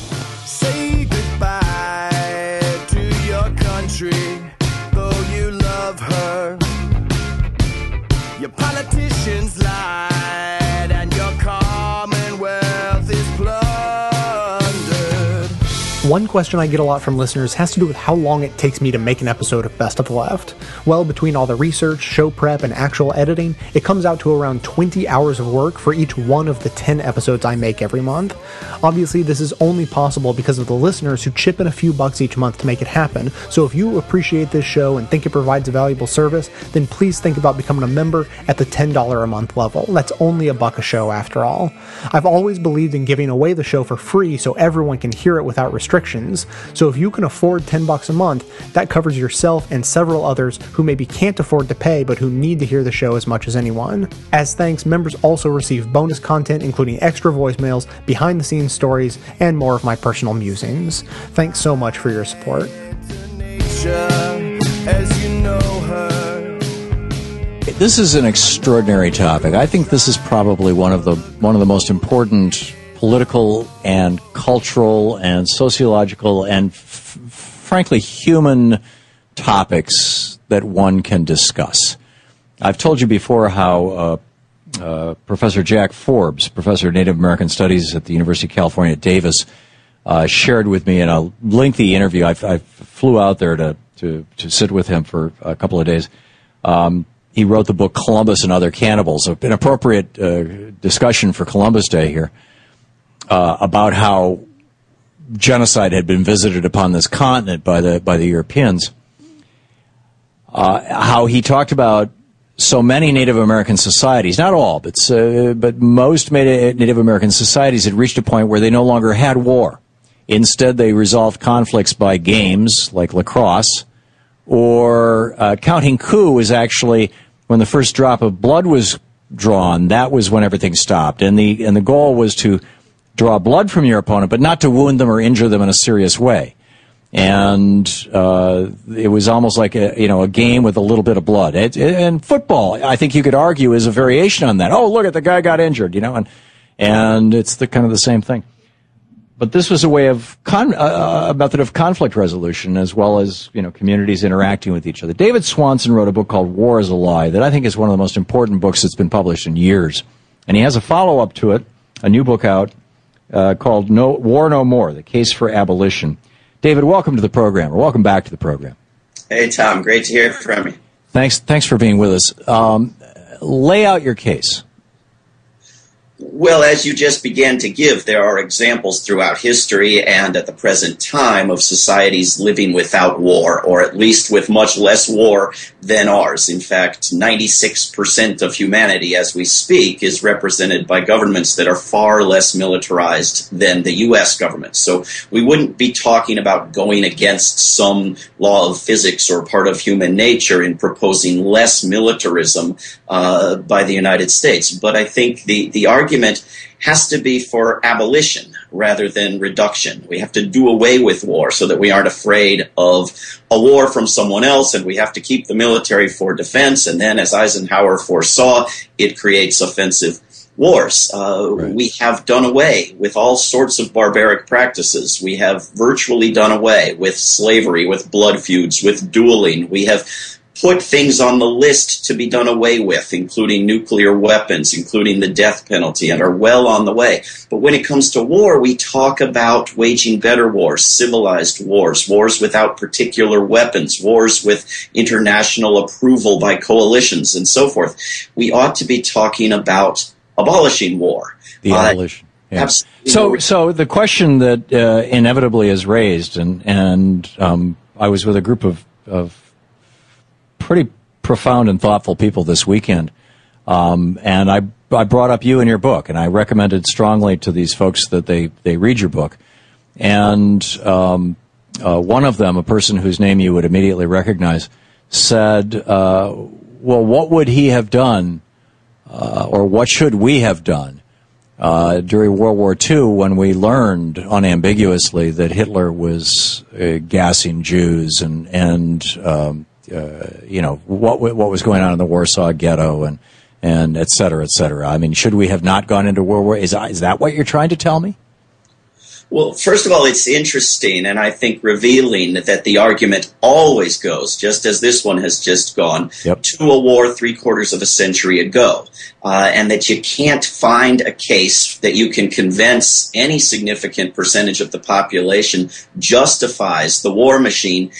One question I get a lot from listeners has to do with how long it takes me to make an episode of Best of the Left. Well, between all the research, show prep, and actual editing, it comes out to around 20 hours of work for each one of the 10 episodes I make every month. Obviously, this is only possible because of the listeners who chip in a few bucks each month to make it happen, so if you appreciate this show and think it provides a valuable service, then please think about becoming a member at the $10 a month level. That's only a buck a show after all. I've always believed in giving away the show for free so everyone can hear it without So if you can afford 10 bucks a month, that covers yourself and several others who maybe can't afford to pay but who need to hear the show as much as anyone. As thanks, members also receive bonus content including extra voicemails, behind the scenes stories, and more of my personal musings. Thanks so much for your support. This is an extraordinary topic. I think this is probably one of the one of the most important political and cultural and sociological and f- frankly human topics that one can discuss. I've told you before how uh, uh, Professor Jack Forbes, professor of Native American Studies at the University of California at Davis, uh, shared with me in a lengthy interview. I, I flew out there to, to, to sit with him for a couple of days. Um, he wrote the book Columbus and Other Cannibals, an appropriate uh, discussion for Columbus Day here, uh, about how genocide had been visited upon this continent by the by the Europeans. Uh, how he talked about so many Native American societies, not all, but uh, but most Native American societies had reached a point where they no longer had war. Instead, they resolved conflicts by games like lacrosse, or uh, counting coup was actually when the first drop of blood was drawn. That was when everything stopped, and the and the goal was to draw blood from your opponent, but not to wound them or injure them in a serious way. And uh, it was almost like a you know a game with a little bit of blood. It, it, and football, I think you could argue, is a variation on that. Oh, look at the guy got injured, you know, and and it's the kind of the same thing. But this was a way of con- uh, a method of conflict resolution as well as you know communities interacting with each other. David Swanson wrote a book called War is a Lie that I think is one of the most important books that's been published in years, and he has a follow up to it, a new book out uh, called "No War No More: The Case for Abolition." David, welcome to the program, or welcome back to the program. Hey, Thom. Great to hear from you. Thanks, thanks for being with us. Um, lay out your case. Well, as you just began to give, there are examples throughout history and at the present time of societies living without war, or at least with much less war than ours. In fact, 96% of humanity as we speak is represented by governments that are far less militarized than the U.S. government. So we wouldn't be talking about going against some law of physics or part of human nature in proposing less militarism uh, by the United States. But I think the, the argument argument has to be for abolition rather than reduction. We have to do away with war so that we aren't afraid of a war from someone else, and we have to keep the military for defense. And then, as Eisenhower foresaw, it creates offensive wars. Uh, right. We have done away with all sorts of barbaric practices. We have virtually done away with slavery, with blood feuds, with dueling. We have put things on the list to be done away with, including nuclear weapons, including the death penalty, and are well on the way. But when it comes to war, we talk about waging better wars, civilized wars, wars without particular weapons, wars with international approval by coalitions, and so forth. We ought to be talking about abolishing war. The Uh, abolition. Yeah. absolutely. So, so the question that uh, inevitably is raised, and and um, I was with a group of of pretty profound and thoughtful people this weekend, um, and I I brought up you and your book, and I recommended strongly to these folks that they they read your book, and um, uh, one of them, a person whose name you would immediately recognize, said, uh, "Well, what would he have done, uh, or what should we have done?" uh, during World War II when we learned unambiguously that Hitler was uh, gassing Jews and and um, you know what what was going on in the Warsaw Ghetto and and et cetera, et cetera. I mean, should we have not gone into World War? Is is that what you're trying to tell me? Well, first of all, it's interesting and I think revealing that the argument always goes, just as this one has just gone, to a war three quarters of a century ago. Uh, and that you can't find a case that you can convince any significant percentage of the population justifies the war machine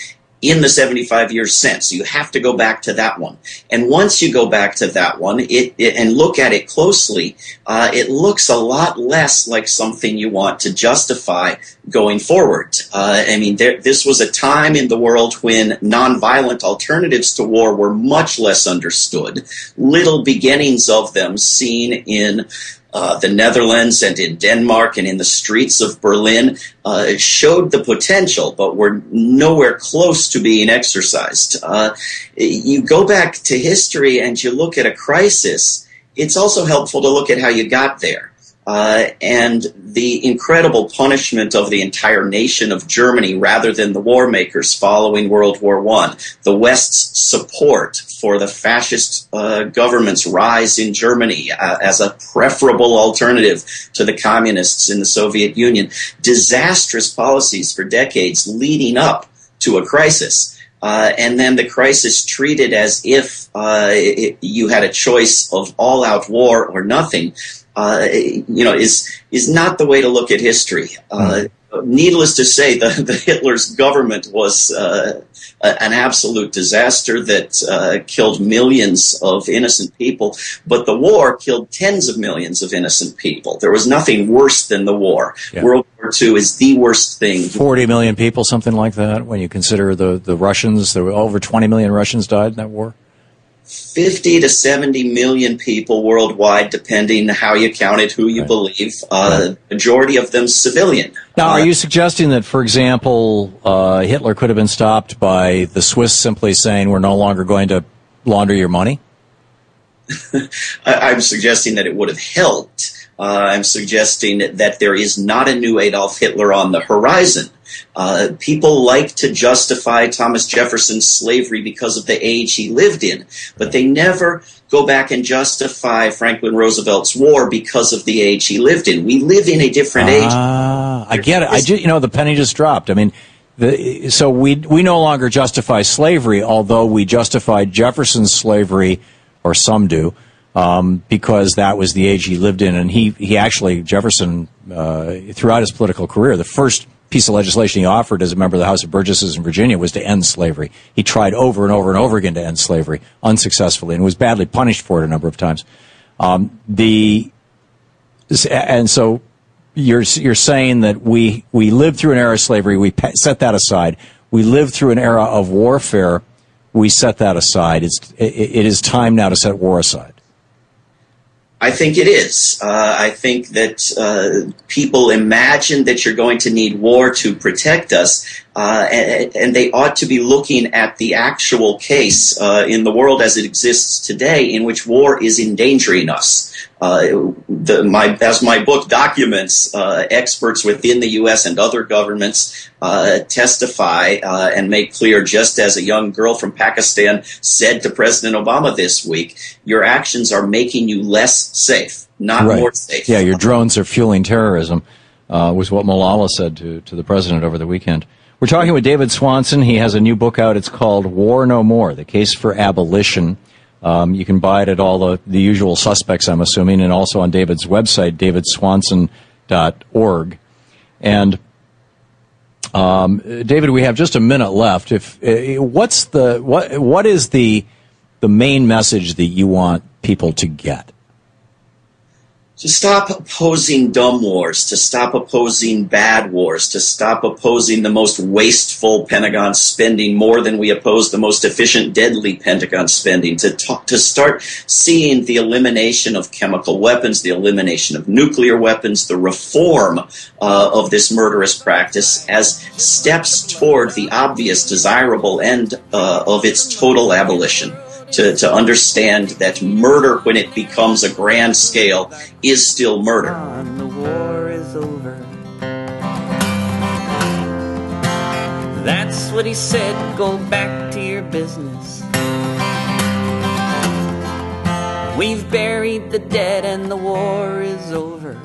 in the 75 years since. You have to go back to that one. And once you go back to that one it, it and look at it closely, uh, it looks a lot less like something you want to justify going forward. Uh, I mean, there, this was a time in the world when nonviolent alternatives to war were much less understood. Little beginnings of them seen in uh, the Netherlands and in Denmark and in the streets of Berlin uh, showed the potential, but were nowhere close to being exercised. Uh, you go back to history and you look at a crisis, it's also helpful to look at how you got there. Uh, and the incredible punishment of the entire nation of Germany rather than the war makers following World War One, the West's support for the fascist uh, government's rise in Germany uh, as a preferable alternative to the communists in the Soviet Union, disastrous policies for decades leading up to a crisis. Uh, and then the crisis treated as if uh, it, you had a choice of all-out war or nothing uh, you know, is is not the way to look at history. Uh, needless to say, the, the Hitler's government was uh, a- an absolute disaster that uh, killed millions of innocent people. But the war killed tens of millions of innocent people. There was nothing worse than the war. World War II is the worst thing. 40 million people, something like that, when you consider the, the Russians. There were over 20 million Russians died in that war. 50 to 70 million people worldwide, depending how you count it, who you believe. Uh, Majority of them civilian. Now, are you suggesting that, for example, uh, Hitler could have been stopped by the Swiss simply saying, we're no longer going to launder your money? (laughs) I'm suggesting that it would have helped. Uh, I'm suggesting that there is not a new Adolf Hitler on the horizon. Uh, people like to justify Thomas Jefferson's slavery because of the age he lived in, but they never go back and justify Franklin Roosevelt's war because of the age he lived in. We live in a different age. Ah, I get it. I ju- you know, the penny just dropped. I mean, the, so we we no longer justify slavery, although we justified Jefferson's slavery, or some do, um, because that was the age he lived in, and he he actually Jefferson uh, throughout his political career, the first piece of legislation he offered as a member of the House of Burgesses in Virginia was to end slavery. He tried over and over and over again to end slavery unsuccessfully, and was badly punished for it a number of times. Um, the and so you're you're saying that we we lived through an era of slavery. We set that aside. We lived through an era of warfare. We set that aside. It's it, it is time now to set war aside. I think it is. Uh, I think that uh, people imagine that you're going to need war to protect us, uh, and, and, they ought to be looking at the actual case uh, in the world as it exists today, in which war is endangering us. Uh, the, my, as my book documents, uh, experts within the U.S. and other governments testify and make clear, just as a young girl from Pakistan said to President Obama this week, your actions are making you less safe, not right. more safe. Yeah, your drones are fueling terrorism, uh, was what Malala said to, to the president over the weekend. We're talking with David Swanson. He has a new book out. It's called War No More: The Case for Abolition. Um, you can buy it at all the, the usual suspects, I'm assuming, and also on David's website, davidswanson.org. And um, David, we have just a minute left. If uh, what's the what what is the the main message that you want people to get? To stop opposing dumb wars, to stop opposing bad wars, to stop opposing the most wasteful Pentagon spending more than we oppose the most efficient, deadly Pentagon spending, to talk, to start seeing the elimination of chemical weapons, the elimination of nuclear weapons, the reform uh, of this murderous practice as steps toward the obvious, desirable end uh, of its total abolition to, to understand that murder, when it becomes a grand scale, is still murder. The war is over. That's what he said. Go back to your business. We've buried the dead and the war is over.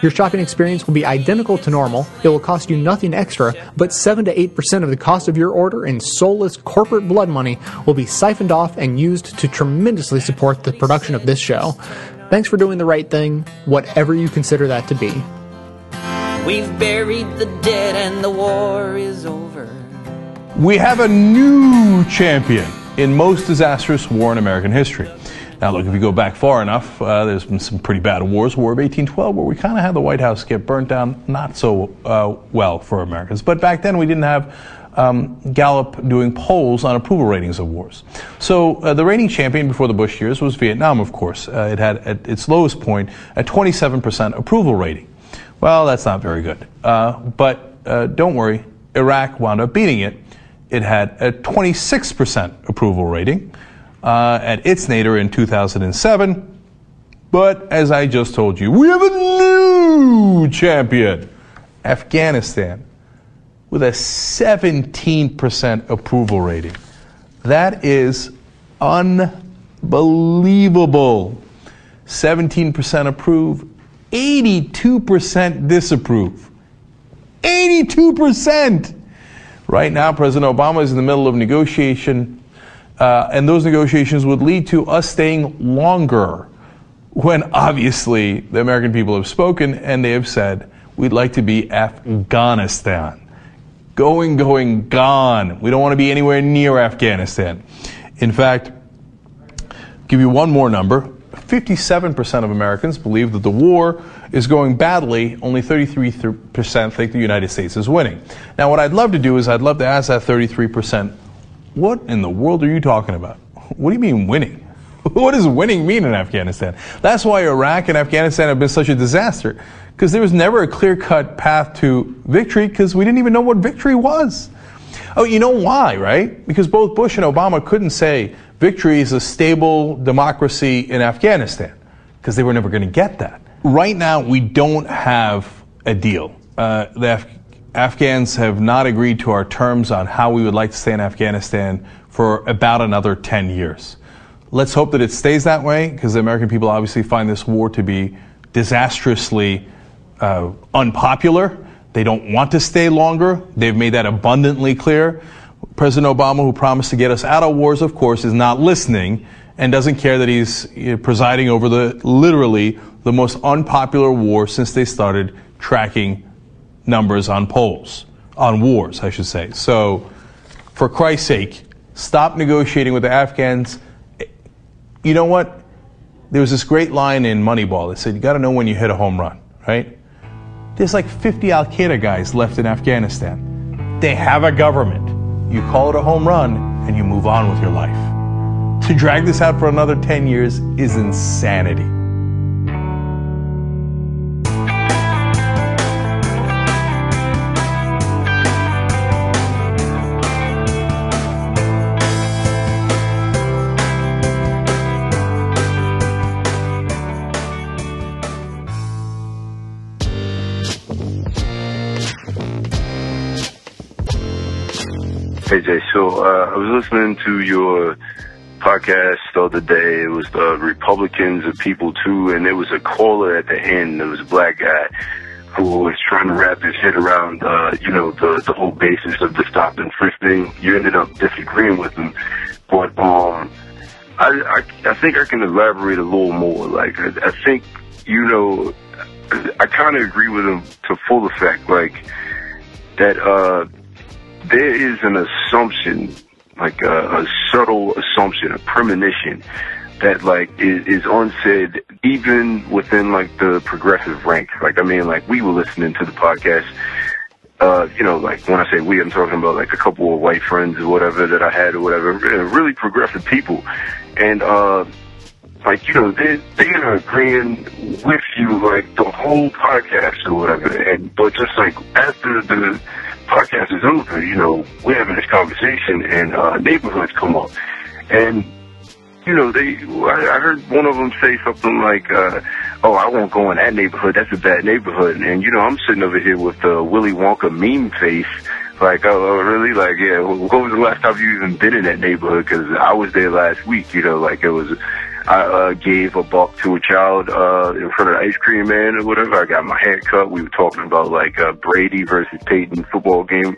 Your shopping experience will be identical to normal. It will cost you nothing extra, but 7 to 8% of the cost of your order in soulless corporate blood money will be siphoned off and used to tremendously support the production of this show. Thanks for doing the right thing, whatever you consider that to be. We've buried the dead and the war is over. We have a new champion in most disastrous war in American history. Now, look, if you go back far enough, uh, there's been some pretty bad wars. War of 1812, where we kind of had the White House get burnt down, not so uh, well for Americans. But back then, we didn't have um, Gallup doing polls on approval ratings of wars. So uh, the reigning champion before the Bush years was Vietnam, of course. Uh, it had at its lowest point a 27% approval rating. Well, that's not very good. Uh, but uh, don't worry, Iraq wound up beating it. It had a 26% approval rating uh, at its nadir in 2007. But as I just told you, we have a new champion, Afghanistan, with a 17% approval rating. That is unbelievable. 17% approve, 82% disapprove. 82%! Right now, President Obama is in the middle of negotiation uh, and those negotiations would lead to us staying longer when (laughs) obviously the American people have spoken and they have said, we'd like to be Afghanistan. Going, going, gone. We don't want to be anywhere near Afghanistan. In fact, give you one more number. 57% of Americans believe that the war is going badly. Only 33% think the United States is winning. Now, what I'd love to do is I'd love to ask that 33% what in the world are you talking about? What do you mean winning? (laughs) What does winning mean in Afghanistan? That's why Iraq and Afghanistan have been such a disaster. Because there was never a clear cut path to victory because we didn't even know what victory was. Oh, you know why, right? Because both Bush and Obama couldn't say victory is a stable democracy in Afghanistan because they were never going to get that. Right now, we don't have a deal. Uh, the Af- Afghans have not agreed to our terms on how we would like to stay in Afghanistan for about another 10 years. Let's hope that it stays that way because the American people obviously find this war to be disastrously uh, unpopular. They don't want to stay longer. They've made that abundantly clear. President Obama, who promised to get us out of wars, of course, is not listening and doesn't care that he's presiding over the literally the most unpopular war since they started tracking numbers on polls, on wars, I should say. So, for Christ's sake, stop negotiating with the Afghans. You know what? There was this great line in Moneyball that said, you got to know when you hit a home run, right? There's like 50 Al Qaeda guys left in Afghanistan. They have a government. You call it a home run and you move on with your life. To drag this out for another 10 years is insanity. Was listening to your podcast the other day. It was the Republicans of People Too, and there was a caller at the end. There was a black guy who was trying to wrap his head around, uh, you know, the the whole basis of the stop and frisk thing. You ended up disagreeing with him, but um, I I, I think I can elaborate a little more. Like I, I think you know, I kind of agree with him to full effect. Like that, uh, there is an assumption, like a, a subtle assumption, a premonition that like is, is unsaid even within like the progressive ranks. Like I mean, like we were listening to the podcast. Uh, you know, like when I say we, I'm talking about like a couple of white friends or whatever that I had or whatever, really progressive people. And, uh, like, you know, they, they're agreeing with you like the whole podcast or whatever. And, but just like after the podcast is over, you know, we're having this conversation and, uh, neighborhoods come up. And, you know, they, I, I heard one of them say something like, uh, oh, I won't go in that neighborhood. That's a bad neighborhood. And, you know, I'm sitting over here with the Willy Wonka meme face. Like, oh, oh, really? Like, yeah, what was the last time you even been in that neighborhood? Because I was there last week, you know, like it was, I uh, gave a buck to a child uh, in front of the ice cream man or whatever. I got my hair cut. We were talking about like uh, Brady versus Peyton football game.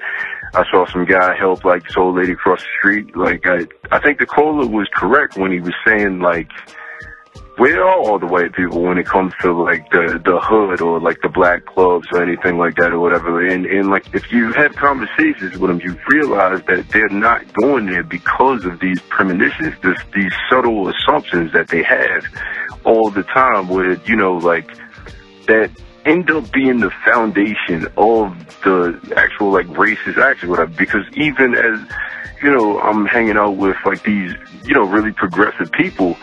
I saw some guy help like this old lady across the street. Like I, I think the caller was correct when he was saying like, where are all the white people when it comes to like the the hood or like the black clubs or anything like that or whatever? And and like if you have conversations with them, you realize that they're not going there because of these premonitions, this these subtle assumptions that they have all the time. Where you know like that end up being the foundation of the actual like racist action, whatever. Because even as you know, I'm hanging out with like these you know really progressive people.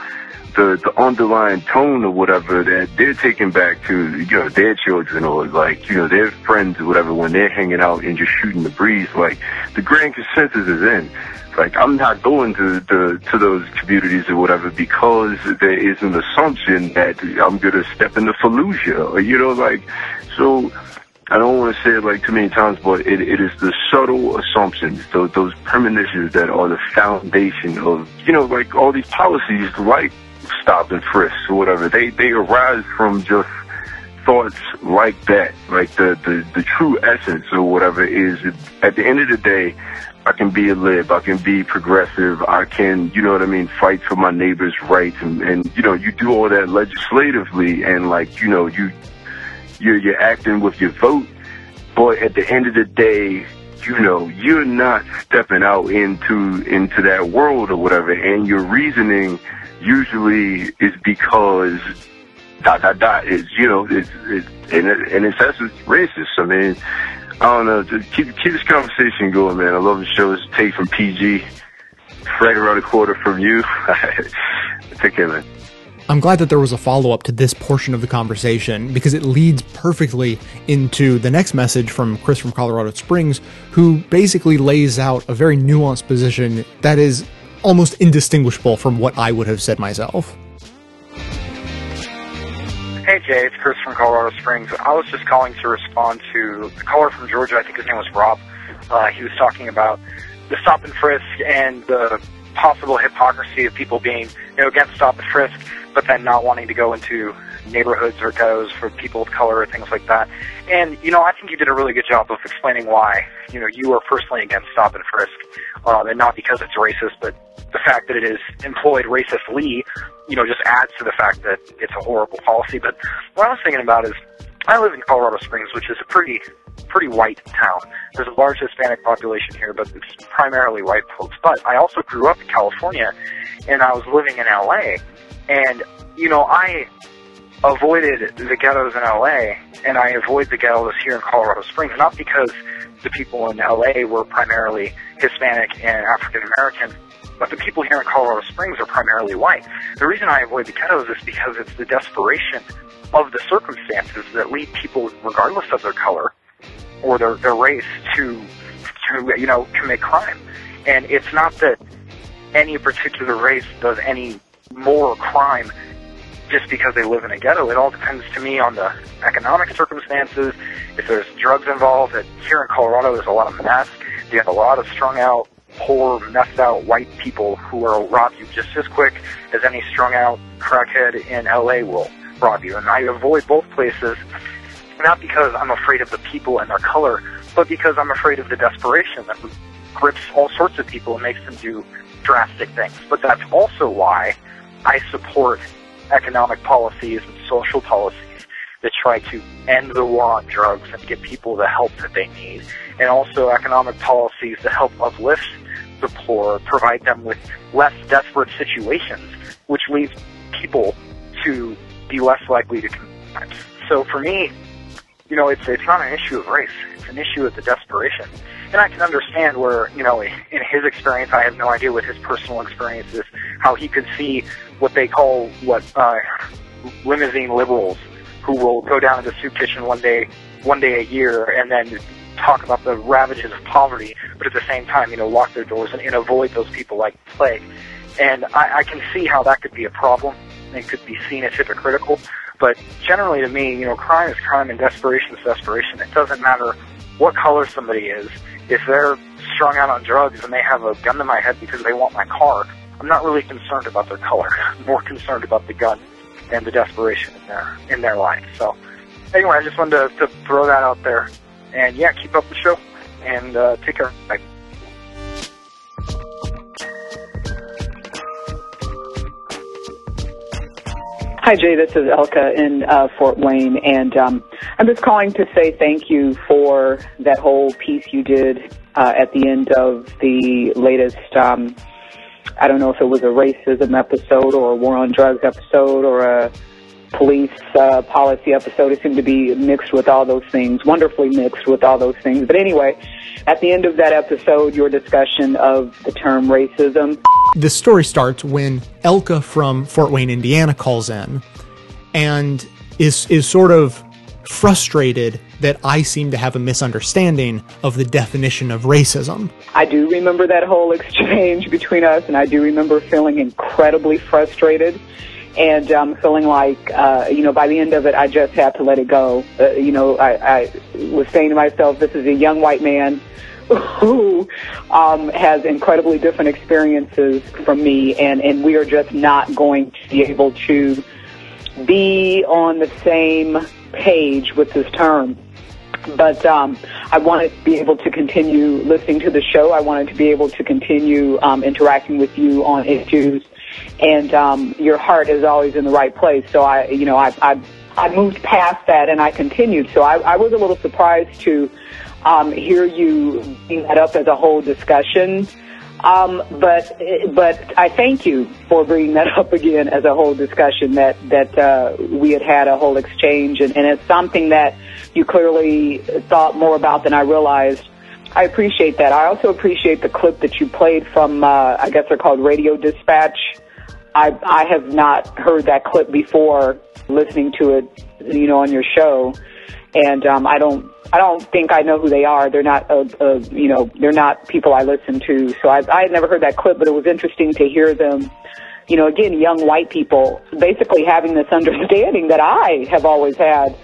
The, the underlying tone or whatever that they're taking back to, you know, their children or like, you know, their friends or whatever when they're hanging out and just shooting the breeze, like the grand consensus is in. Like I'm not going to the to those communities or whatever because there is an assumption that I'm gonna step into Fallujah or you know like so. I don't want to say it like too many times, but it, it is the subtle assumptions, those, those premonitions that are the foundation of, you know, like all these policies like stop and frisk or whatever. They, they arise from just thoughts like that, like the, the, the true essence or whatever is at the end of the day, I can be a lib, I can be progressive, I can, you know what I mean, fight for my neighbor's rights and, and you know, you do all that legislatively and like, you know, you, you're, you're acting with your vote, but at the end of the day, you know, you're not stepping out into, into that world or whatever and your reasoning usually is because dot dot dot is you know it's, it's and, it, and it's essence racist. I mean, I don't know. Just keep keep this conversation going, man. I love the show. It's take from PG, right around a quarter from you. (laughs) Take care, man. I'm glad that there was a follow up to this portion of the conversation because it leads perfectly into the next message from Chris from Colorado Springs, who basically lays out a very nuanced position that is almost indistinguishable from what I would have said myself. Hey Jay, it's Chris from Colorado Springs. I was just calling to respond to the caller from Georgia. I think his name was Rob. Uh, he was talking about the stop and frisk and the possible hypocrisy of people being, you know, against stop and frisk, but then not wanting to go into neighborhoods or ghettos for people of color or things like that. And you know, I think you did a really good job of explaining why, you know, you are personally against stop and frisk, um, and not because it's racist, but the fact that it is employed racistly, you know, just adds to the fact that it's a horrible policy. But what I was thinking about is, I live in Colorado Springs, which is a pretty, pretty white town. There's a large Hispanic population here, but it's primarily white folks. But I also grew up in California, and I was living in LA, and you know, I avoided the ghettos in LA, and I avoid the ghettos here in Colorado Springs, not because the people in LA were primarily Hispanic and African American, but the people here in Colorado Springs are primarily white. The reason I avoid the ghettos is because it's the desperation of the circumstances that lead people, regardless of their color or their, their race, to, to, you know, commit crime. And it's not that any particular race does any more crime just because they live in a ghetto. It all depends to me on the economic circumstances. If there's drugs involved, that here in Colorado there's a lot of meth. You have a lot of strung out poor, messed out white people who will rob you just as quick as any strung out crackhead in LA will rob you. And I avoid both places not because I'm afraid of the people and their color, but because I'm afraid of the desperation that grips all sorts of people and makes them do drastic things. But that's also why I support economic policies and social policies that try to end the war on drugs and get people the help that they need, and also economic policies that help uplift the poor, provide them with less desperate situations, which leads people to be less likely to commit. So for me, you know, it's it's not an issue of race; it's an issue of the desperation. And I can understand where, you know, in his experience, I have no idea what his personal experience is, how he could see what they call what uh, limousine liberals who will go down to the soup kitchen one day, one day a year, and then talk about the ravages of poverty, but at the same time, you know, lock their doors and, and avoid those people like plague. And I, I can see how that could be a problem. It could be seen as hypocritical. But generally, to me, you know, crime is crime and desperation is desperation. It doesn't matter what color somebody is. If they're strung out on drugs and they have a gun to my head because they want my car, I'm not really concerned about their color. I'm more concerned about the gun and the desperation in their in their life. So, anyway, I just wanted to, to throw that out there. And yeah, keep up the show and uh, take care. Bye. Hi, Jay. This is Elka in uh, Fort Wayne, and um, I'm just calling to say thank you for that whole piece you did uh, at the end of the latest. Um, I don't know if it was a racism episode or a war on drugs episode or a police uh, policy episode. It seemed to be mixed with all those things, wonderfully mixed with all those things. But anyway, at the end of that episode, your discussion of the term racism. The story starts when Elka from Fort Wayne, Indiana calls in and is is sort of frustrated that I seem to have a misunderstanding of the definition of racism. I do remember that whole exchange between us, and I do remember feeling incredibly frustrated and um, feeling like, uh, you know, by the end of it, I just had to let it go. Uh, you know, I, I was saying to myself, this is a young white man who um, has incredibly different experiences from me, and, and we are just not going to be able to be on the same page with this term. But um, I wanted to be able to continue listening to the show. I wanted to be able to continue um, interacting with you on issues, and um, your heart is always in the right place. So I, you know, I, I, I moved past that and I continued. So I, I was a little surprised to um, hear you bring that up as a whole discussion. Um, but but I thank you for bringing that (laughs) up again as a whole discussion that that uh, we had had a whole exchange, and, and it's something that you clearly thought more about than I realized. I appreciate that. I also appreciate the clip that you played from uh, I guess they're called Radio Dispatch. I I have not heard that clip before listening to it, you know, on your show, and um, I don't I don't think I know who they are. They're not, uh, uh, you know, they're not people I listen to. So I, I had never heard that clip, but it was interesting to hear them. You know, again, young white people basically having this (laughs) understanding that I have always had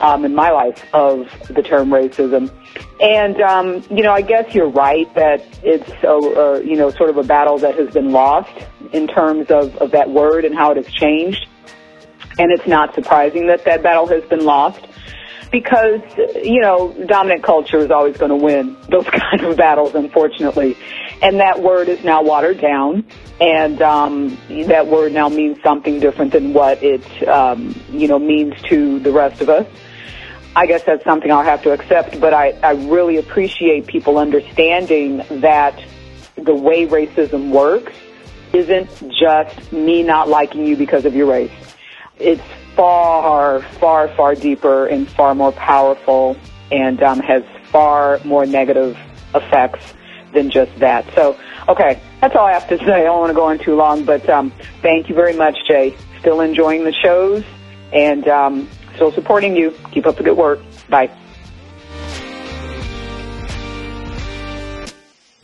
um, in my life of the term racism. And um, you know, I guess you're right that it's a, a, you know sort of a battle that has been lost in terms of, of that word and how it has changed. And it's not surprising that that battle has been lost because you know dominant culture is always going to win (laughs) those kind of battles, unfortunately. And that word is now watered down, and um, that word now means something different than what it um, you know means to the rest of us. I guess that's something I'll have to accept, but I, I really appreciate people understanding that the way racism works isn't just me not liking you because of your race. It's far, far, far deeper and far more powerful and um, has far more negative effects than just that. So, okay, that's all I have to say. I don't want to go on too long, but um, thank you very much, Jay. Still enjoying the shows and um, still supporting you. Keep up the good work. Bye.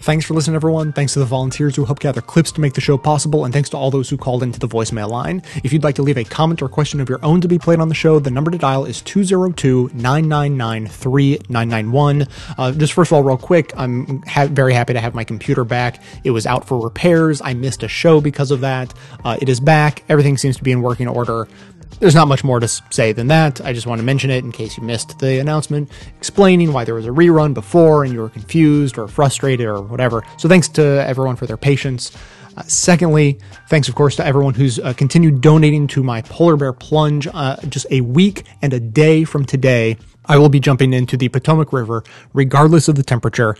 Thanks for listening, everyone. Thanks to the volunteers who helped gather clips to make the show possible, and thanks to all those who called into the voicemail line. If you'd like to leave a comment or question of your own to be played on the show, the number to dial is 202 999 3991. Uh, Just first of all, real quick, I'm ha- very happy to have my computer back. It was out for repairs. I missed a show because of that. Uh, it is back. Everything seems to be in working order. There's not much more to say than that. I just want to mention it in case you missed the announcement explaining why there was a rerun before and you were confused or frustrated or whatever. So thanks to everyone for their patience. Uh, secondly, thanks of course to everyone who's uh, continued donating to my polar bear plunge. Uh, just a week and a day from today, I will be jumping into the Potomac River, regardless of the temperature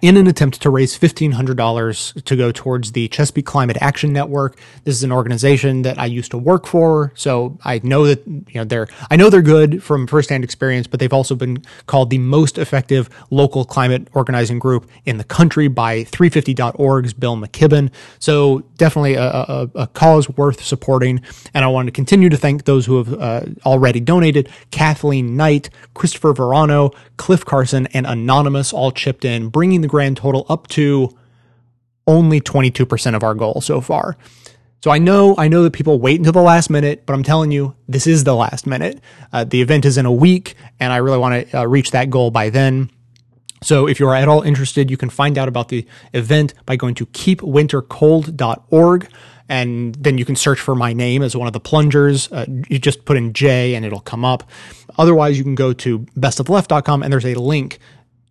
in an attempt to raise $1,500 to go towards the Chesapeake Climate Action Network. This is an organization that I used to work for, so I know that, you know, they're, I know they're good from firsthand experience, but they've also been called the most effective local climate organizing group in the country by 350.org's Bill McKibben. So definitely a, a, a cause worth supporting. And I want to continue to thank those who have uh, already donated. Kathleen Knight, Christopher Verano, Cliff Carson, and Anonymous all chipped in, bringing the grand total up to only 22% of our goal so far. So I know, I know that people wait until the last minute, but I'm telling you, this is the last minute. Uh, the event is in a week, and I really want to uh, reach that goal by then. So if you're at all interested, you can find out about the event by going to keepwintercold.org. And then you can search for my name as one of the plungers. Uh, you just put in J and it'll come up. Otherwise, you can go to bestofleft.com and there's a link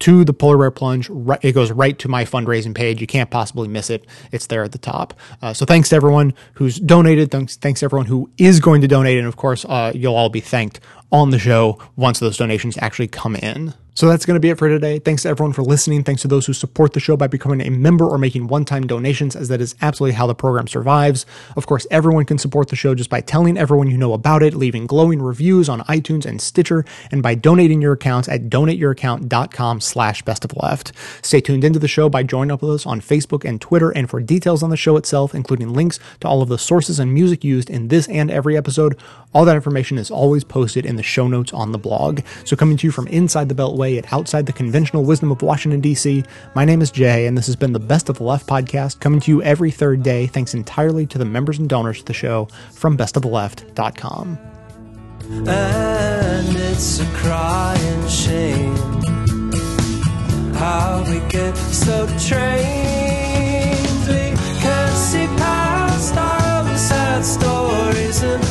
to the polar bear plunge. Right, it goes right to my fundraising page. You can't possibly miss it. It's there at the top. Uh, so thanks to everyone who's donated. Thanks, thanks to everyone who is going to donate. And of course, uh, you'll all be thanked on the show once those donations actually come in. So that's going to be it for today. Thanks to everyone for listening. Thanks to those who support the show by becoming a member or making one time donations, as that is absolutely how the program survives. Of course, everyone can support the show just by telling everyone you know about it, leaving glowing reviews on iTunes and Stitcher, and by donating your accounts at donateyouraccount.com slash best of left. Stay tuned into the show by joining up with us on Facebook and Twitter, and for details on the show itself, including links to all of the sources and music used in this and every episode, all that information is always posted in the show notes on the blog. So coming to you from inside the away at outside the conventional wisdom of Washington, D.C. My name is Jay, and this has been the Best of the Left podcast, coming to you every third day, thanks entirely to the members and donors to the show from bestoftheleft.com. And it's a crying shame how we get so trained. We can't see past our sad stories and